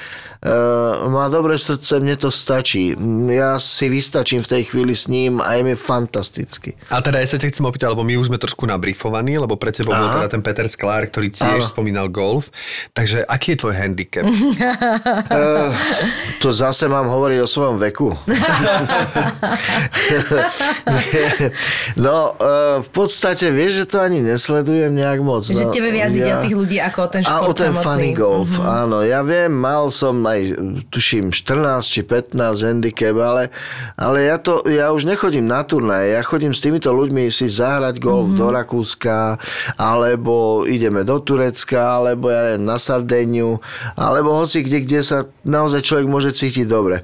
má dobré srdce, mne to stačí. Ja si vystačím v tej chvíli s ním a je mi fantasticky. A teda ja sa ťa chcem opýtať, lebo my už sme trošku nabrifovaní, lebo pre tebou bol Aha. teda ten Peter Sklár, ktorý tiež Áno. spomínal golf. Takže aký je tvoj handicap? Uh, to zase mám hovoriť o svojom veku. no, uh, v podstate vieš, že to ani nesledujem nejak moc. Že no, tebe viac ide o tých ľudí ako o ten A šport o ten samotný. funny golf, mm-hmm. áno. Ja viem, mal som aj, tuším, 14 či 15 handicap, ale, ale ja, to, ja už nechodím na turnaje. Ja chodím s týmito ľuďmi si zahrať golf mm-hmm. do Rakúska, alebo ideme do Turecka, alebo ja neviem, na Sardeniu, alebo hoci kde, kde sa naozaj človek môže cítiť dobre.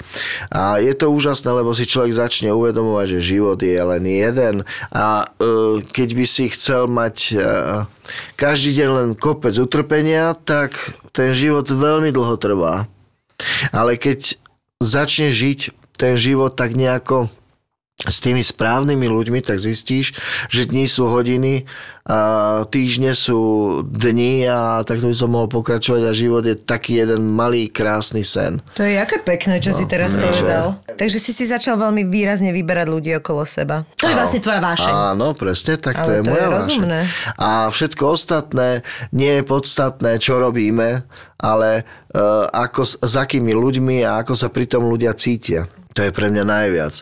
A je to úžasné, lebo si človek začne uvedomovať, že život je len jeden a e, keď by si chcel mať e, každý deň len kopec utrpenia, tak ten život veľmi dlho trvá. Ale keď začne žiť ten život tak nejako s tými správnymi ľuďmi, tak zistíš, že dni sú hodiny, a týždne sú dni a takto by som mohol pokračovať a život je taký jeden malý krásny sen. To je aké pekné, čo si teraz povedal. Takže si si začal veľmi výrazne vyberať ľudí okolo seba. To je vlastne tvoja vášeň. Áno, presne, tak to Ale je to je moja rozumné. vášeň. A všetko ostatné nie je podstatné, čo robíme, ale uh, ako, s akými ľuďmi a ako sa pri tom ľudia cítia. To je pre mňa najviac.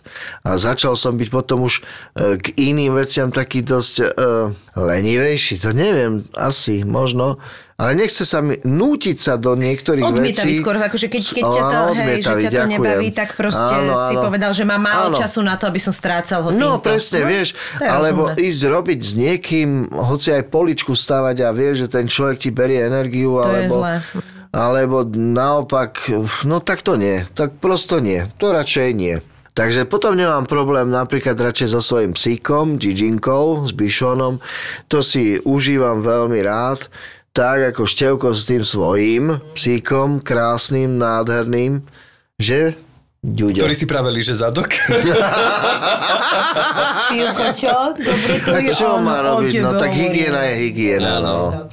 A začal som byť potom už e, k iným veciam taký dosť uh, lenivejší. To neviem, asi, možno. Ale nechce sa mi nútiť sa do niektorých Odmietavý vecí. skôr, akože keď, keď ťa to, Áno, hej, že odmietavý, ťa to ďakujem. nebaví, tak proste Áno, si áno. povedal, že má málo Áno. času na to, aby som strácal ho týmto. No presne, vieš, to je alebo rozumné. ísť robiť s niekým, hoci aj poličku stavať a vieš, že ten človek ti berie energiu, To je alebo, zlé. Alebo naopak, no tak to nie, tak prosto nie, to radšej nie. Takže potom nemám problém napríklad radšej so svojím psíkom, Giginkou, s Bišonom. To si užívam veľmi rád. Tak ako Števko s tým svojím psíkom, krásnym, nádherným. Že? Ďuďo. Ktorý si práve líže zadok? Pílko, čo? Dobre, to je čo má robiť? No tak hygiena je hygiena, no.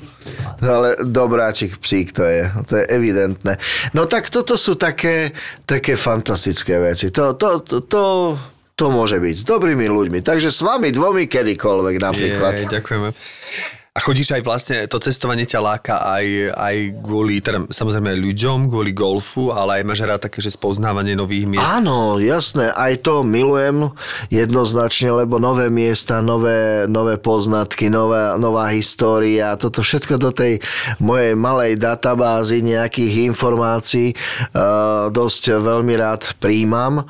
Ale dobráčik psík to je, to je evidentné. No tak toto sú také, také fantastické veci. To, to, to, to, to môže byť s dobrými ľuďmi. Takže s vami dvomi kedykoľvek napríklad. Jej, ďakujeme. A chodíš aj vlastne, to cestovanie ťa láka aj, aj kvôli, teda samozrejme ľuďom, kvôli golfu, ale aj máš rád také, že spoznávanie nových miest. Áno, jasné, aj to milujem jednoznačne, lebo nové miesta, nové, nové poznatky, nová, nová história, toto všetko do tej mojej malej databázy nejakých informácií uh, dosť veľmi rád príjmam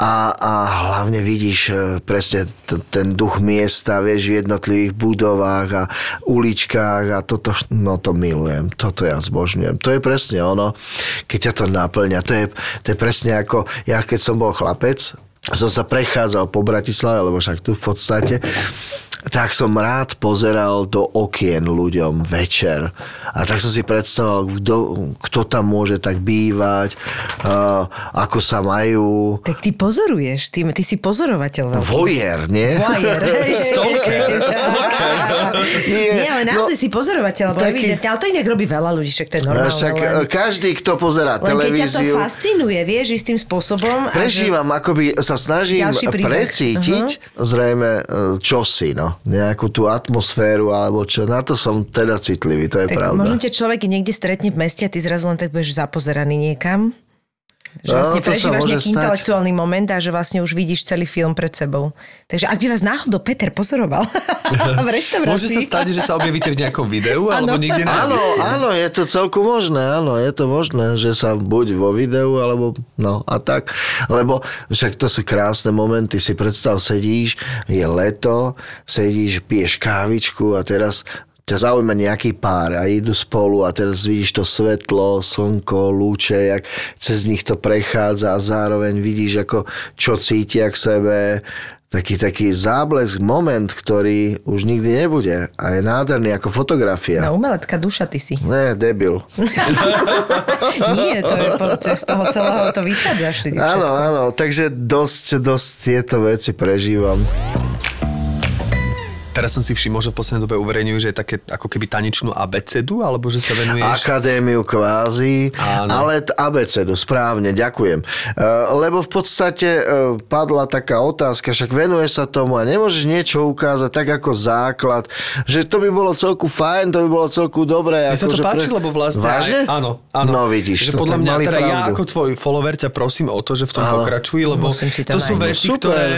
a, a hlavne vidíš e, presne t- ten duch miesta, vieš, v jednotlivých budovách a uličkách a toto, no to milujem, toto ja zbožňujem. To je presne ono, keď ťa to naplňa. To je, to je presne ako, ja keď som bol chlapec, som sa prechádzal po Bratislave, lebo však tu v podstate tak som rád pozeral do okien ľuďom večer. A tak som si predstavoval, kto, kto tam môže tak bývať, uh, ako sa majú. Tak ty pozoruješ, ty, ty si pozorovateľ. veľký. Vojer, nie? Vojer. Stalker. Nie, Nie, ale naozaj no, si pozorovateľ, lebo taký- evidentne, ale to inak robí veľa ľudí, však to je normálne. však len, uh, každý, kto pozerá len keď ťa to televíziu, fascinuje, vieš, istým spôsobom. a že- prežívam, akoby sa snažím precítiť zrejme uh, čosi, no. Nejakú tú atmosféru, alebo čo. Na to som teda citlivý, to je Tak pravda. možno ťa človek niekde stretne v meste a ty zrazu len tak budeš zapozeraný niekam. Že No, vlastne sa prežívaš nejaký stať. intelektuálny moment a že vlastne už vidíš celý film pred sebou. Takže ak by vás náhodou Peter pozoroval v reštaurácii... Môže sa stať, že sa objavíte v nejakom videu alebo Áno. niekde na Áno, áno, je to celku možné, áno, je to možné, že sa buď vo videu, alebo no a tak, lebo však to sú krásne momenty, si predstav, sedíš, je leto, sedíš, piješ kávičku a teraz ťa zaujíma nejaký pár a idú spolu a teraz vidíš to svetlo, slnko, lúče, jak cez nich to prechádza a zároveň vidíš, ako čo cítia k sebe, taký, taký záblesk, moment, ktorý už nikdy nebude a je nádherný ako fotografia. No, umelecká duša ty si. Ne, debil. Nie, to je po, z toho celého to vychádzaš. Ty Áno, áno, takže dosť, dosť tieto veci prežívam. Teraz som si všimol, že v poslednej dobe uverejňujú, že je také ako keby tanečnú abecedu, alebo že sa venuješ... Akadémiu kvázi, Áno. ale t- abecedu, správne, ďakujem. E, Lebo v podstate e, padla taká otázka, však venuješ sa tomu a nemôžeš niečo ukázať tak ako základ, že to by bolo celku fajn, to by bolo celku dobré. Mne sa to páči, lebo vlastne... Vážne? Aj, áno, áno. No vidíš, že to podľa mňa, teda ja pravdu. ako tvoj follower ťa prosím o to, že v tom Áno. pokračuj, lebo Musím si to to sú veci, super. ktoré...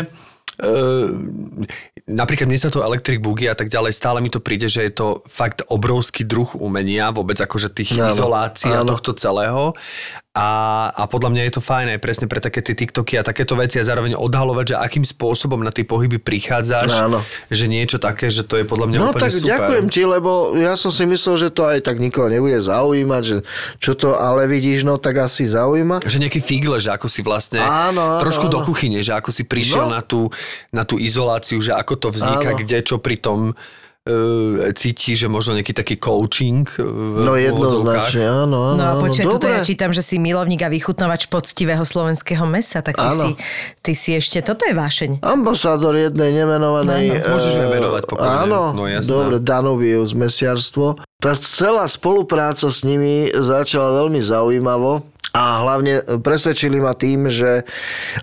Uh, napríklad mne sa to Electric Boogie a tak ďalej, stále mi to príde, že je to fakt obrovský druh umenia, vôbec akože tých Áno, izolácií a tohto celého. A, a podľa mňa je to fajn aj presne pre také tie TikToky a takéto veci a zároveň odhalovať, že akým spôsobom na tie pohyby prichádzaš, Áno. že niečo také, že to je podľa mňa No úplne tak super. ďakujem ti, lebo ja som si myslel, že to aj tak nikoho nebude zaujímať, že čo to, ale vidíš, no tak asi zaujíma. Že nejaký figle, že ako si vlastne Áno, áno, trošku do áno. kuchyne, že ako si prišiel No. na, tú, na tú izoláciu, že ako to vzniká, Áno. kde, čo pri tom cíti, že možno nejaký taký coaching e, v No jednoznačne, áno, áno. No a počuj, tuto dobre. ja čítam, že si milovník a vychutnávač poctivého slovenského mesa, tak ty, Áno. si, ty si ešte, toto je vášeň. Ambasádor jednej nemenovanej... Áno. Môžeš ju eh, menovať pokojne. Áno, No jasné. dobre, Danubius mesiarstvo. Tá celá spolupráca s nimi začala veľmi zaujímavo. A hlavne presvedčili ma tým, že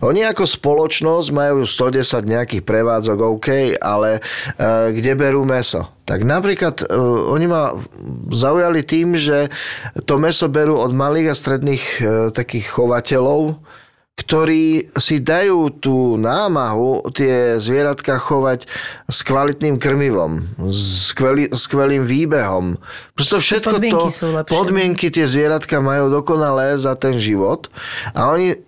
oni ako spoločnosť majú 110 nejakých prevádzok, OK, ale e, kde berú meso? Tak napríklad e, oni ma zaujali tým, že to meso berú od malých a stredných e, takých chovateľov, ktorí si dajú tú námahu tie zvieratka chovať s kvalitným krmivom, s skvelý, skvelým výbehom. Prosto všetko podmienky to, sú lepšie. podmienky tie zvieratka majú dokonalé za ten život a oni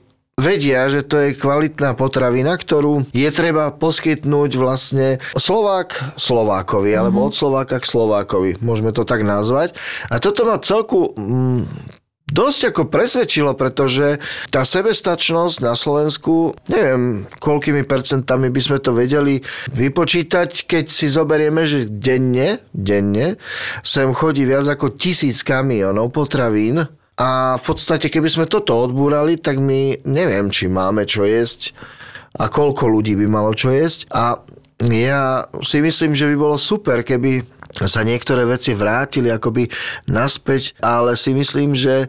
vedia, že to je kvalitná potravina, ktorú je treba poskytnúť vlastne Slovák Slovákovi, Mhm. alebo od Slováka k Slovákovi, môžeme to tak nazvať. A toto má celku mm, dosť ako presvedčilo, pretože tá sebestačnosť na Slovensku, neviem, koľkými percentami by sme to vedeli vypočítať, keď si zoberieme, že denne, denne sem chodí viac ako tisíc kamionov potravín. A v podstate, keby sme toto odbúrali, tak my neviem, či máme čo jesť a koľko ľudí by malo čo jesť. A ja si myslím, že by bolo super, keby sa niektoré veci vrátili akoby naspäť, ale si myslím, že e,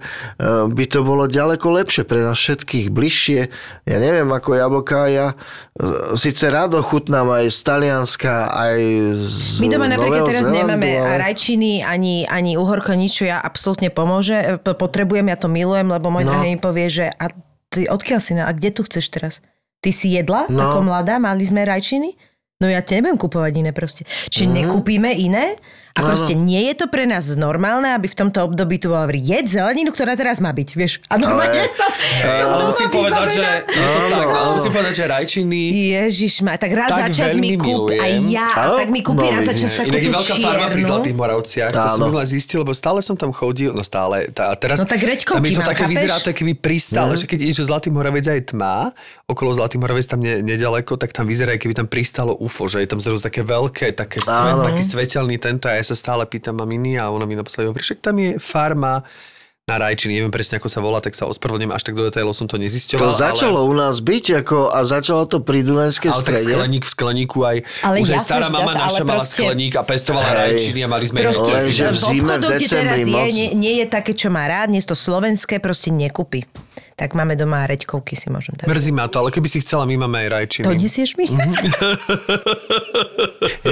by to bolo ďaleko lepšie pre nás všetkých, bližšie. Ja neviem, ako jablka, ja e, síce rádo chutnám aj z Talianska, aj z My doma napríklad teraz Zélandu, nemáme ale... rajčiny ani, ani uhorko, nič, čo ja absolútne pomôže. P- Potrebujem, ja to milujem, lebo môj No. mi povie, že a ty odkiaľ si, na, a kde tu chceš teraz? Ty si jedla no. ako mladá, mali sme rajčiny? No ja ti nebudem kupovať iné proste. Mhm. mm. nekúpime iné a Áno. proste nie je to pre nás normálne, aby v tomto období tu bolo hovoriť, jed zeleninu, ktorá teraz má byť, vieš. A normálne Ale- som, som Ale doma musím povedať, že je to tak, ale musím povedať, že rajčiny Ježiš ma, tak raz Tak za čas mi kúp, aj ja, a Áno? tak mi kúpi No, raz za čas takú Inak je veľká farma pri. Zlatých Moravciach, to som minule zistil, lebo stále som tam chodil, no stále. Tá, a teraz, No tak reďkovky tam je to také, chápeš? vyzerá to keby pristal, že keď ideš Zlatý Moravec aj tma, okolo Zlatý Moravec tam ne, nedaleko, tak tam vyzerá, keby tam pristalo UFO, že je tam zrazu také veľké, také svet, taký svetelný tento a ja sa stále pýtam maminy a ona mi napísala, hovorí, však tam je farma na rajčiny, neviem presne ako sa volá, tak sa ospravedlňujem, až tak do detailov som to nezisťoval. To začalo u nás byť ako, a začalo to pri Dunajskej ale, ale tak strede. skleník v skleníku aj, Ale už aj stará dá mama ale naša mala proste- skleník a pestovala Hej. rajčiny a mali sme Proste Len, že v zime, v decembri je, moc- nie, nie je také, čo má rád, nie je to slovenské, proste nekúpi. Tak máme doma reďkovky, si môžem dať. Mrzí ma to, ale keby si chcela, my máme aj rajčiny. To nesieš mi?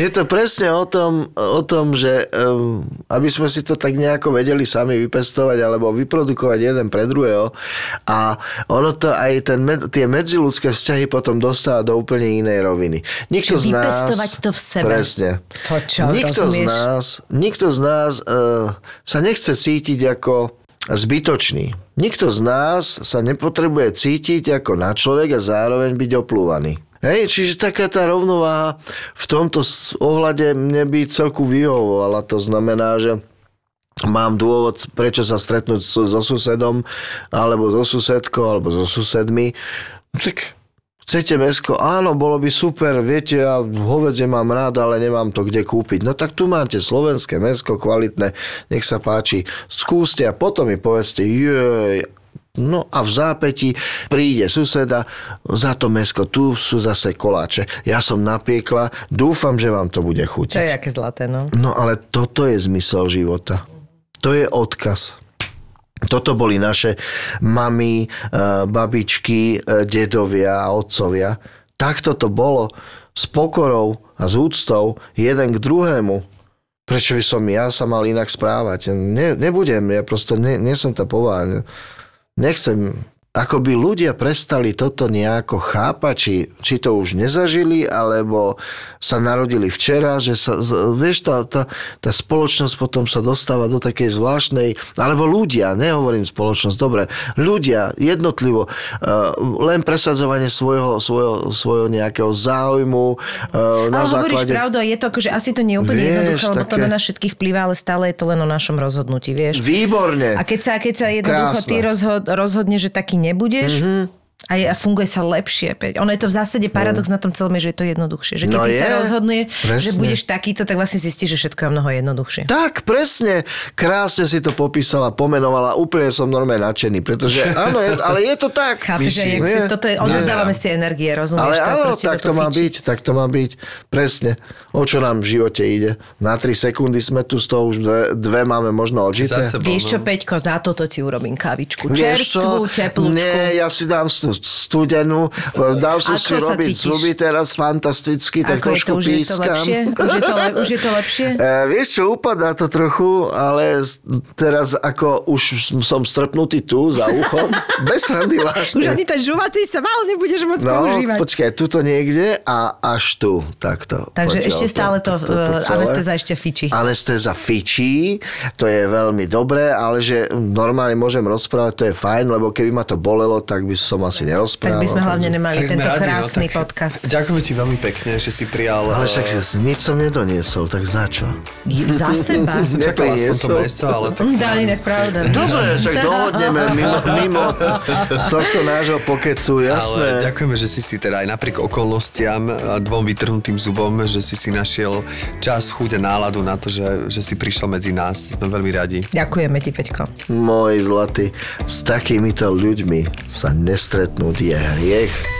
Je to presne o tom, o tom že um, aby sme si to tak nejako vedeli sami vypestovať alebo vyprodukovať jeden pre druhého a ono to aj ten, tie medziludské vzťahy potom dostáva do úplne inej roviny. Nikto Čiže z nás... vypestovať to v sebe. Presne. To čo, nikto, z rozumieš? nás, nikto z nás uh, sa nechce cítiť ako zbytočný. Nikto z nás sa nepotrebuje cítiť ako na človek a zároveň byť oplúvaný. Hej, čiže taká tá rovnováha v tomto ohľade mne by celku vyhovovala. To znamená, že mám dôvod, prečo sa stretnúť so, so susedom, alebo so susedkou, alebo so susedmi. Tak chcete mesko? Áno, bolo by super, viete, ja hovedzie mám rád, ale nemám to kde kúpiť. No tak tu máte slovenské mesko, kvalitné, nech sa páči, skúste a potom mi povedzte, jej, No a v zápäti príde suseda, za to mesko, tu sú zase koláče. Ja som napiekla, dúfam, že vám to bude chutiť. To je aké zlaté, no. No ale toto je zmysel života. To je odkaz. Toto boli naše mamy, eh, babičky, eh, dedovia a otcovia. Takto to bolo s pokorou a s úctou jeden k druhému. Prečo by som ja sa mal inak správať? Ne, nebudem, ja prosto nie, nie som tá povaha. Nechcem, ako by ľudia prestali toto nejako chápať, či, či to už nezažili, alebo sa narodili včera, že sa, vieš, tá, tá, tá spoločnosť potom sa dostáva do takej zvláštnej, alebo ľudia, nehovorím spoločnosť, dobre, ľudia jednotlivo, uh, len presadzovanie svojho, svojho, svojho nejakého záujmu uh, na Ale hovoríš základe... pravdu a je to akože asi to nie je úplne Vieš, jednoduché, lebo to také- na nás všetkých vplýva, ale stále je to len o našom rozhodnutí, vieš. Výborne. A keď sa, keď sa jednoducho Krásne. ty rozhod, rozhodne, že taký nebudeš, Mhm. A, je, a funguje sa lepšie. Peť. Ono je to v zásade paradox na tom celom, že je to jednoduchšie. Že keď No ty sa je. rozhodneš, že budeš takýto, tak vlastne zistíš, že všetko je mnoho jednoduchšie. Tak, presne. Krásne si to popísala, pomenovala. Úplne som normálne nadšený, pretože áno, je, ale je to tak. Chápeš, že jak si, toto je, odovzdávame z tej energie, rozumieš? Ale to, áno, tak to má fičí. byť, tak to má byť. Presne. O čo nám v živote ide? Na 3 sekundy sme tu, z toho už dve, dve máme možno odžité. Vieš čo, no. Peťko, za toto ti urobím kavičku. Čerstvú, teplúčku. Nie, ja si dám stu- studenú. Dal som si robiť cítiš? zuby teraz fantasticky, tak Ako je to, trošku už je to pískam. lepšie? Už je to, le, už je to lepšie? E, vieš čo, upadá to trochu, ale teraz ako už som strpnutý tu za uchom, bez randy vážne. Už ani ten žuvací sa mal nebudeš môcť No, používať. počkaj, tuto niekde a až tu, takto. Takže Poďte ešte stále to, eh, celé. anestéza ešte fičí. Anestéza fičí, to je veľmi dobré, ale že normálne môžem rozprávať, to je fajn, lebo keby ma to bolelo, tak by som asi Tak nerozprával. by sme hlavne nemali Tak tento radi, krásny no, tak podcast. Ďakujem ti veľmi pekne, že si prijal. Ale eh, však si nič som nedoniesol, tak za čo? Za seba. čakal aspoň to meso, ale tak... Dali nepravda. Dobre, však dohodneme mimo, mimo tohto nášho pokecu, Ale jasné. ďakujeme, že si si teda aj napriek okolnostiam a dvom vytrhnutým zubom, že si si našiel čas, chuť a náladu na to, že, že si prišiel medzi nás. Sme veľmi radi. Ďakujeme ti, Peťko. Môj zlatý, s takýmito ľuďmi sa конкретно от тия грех.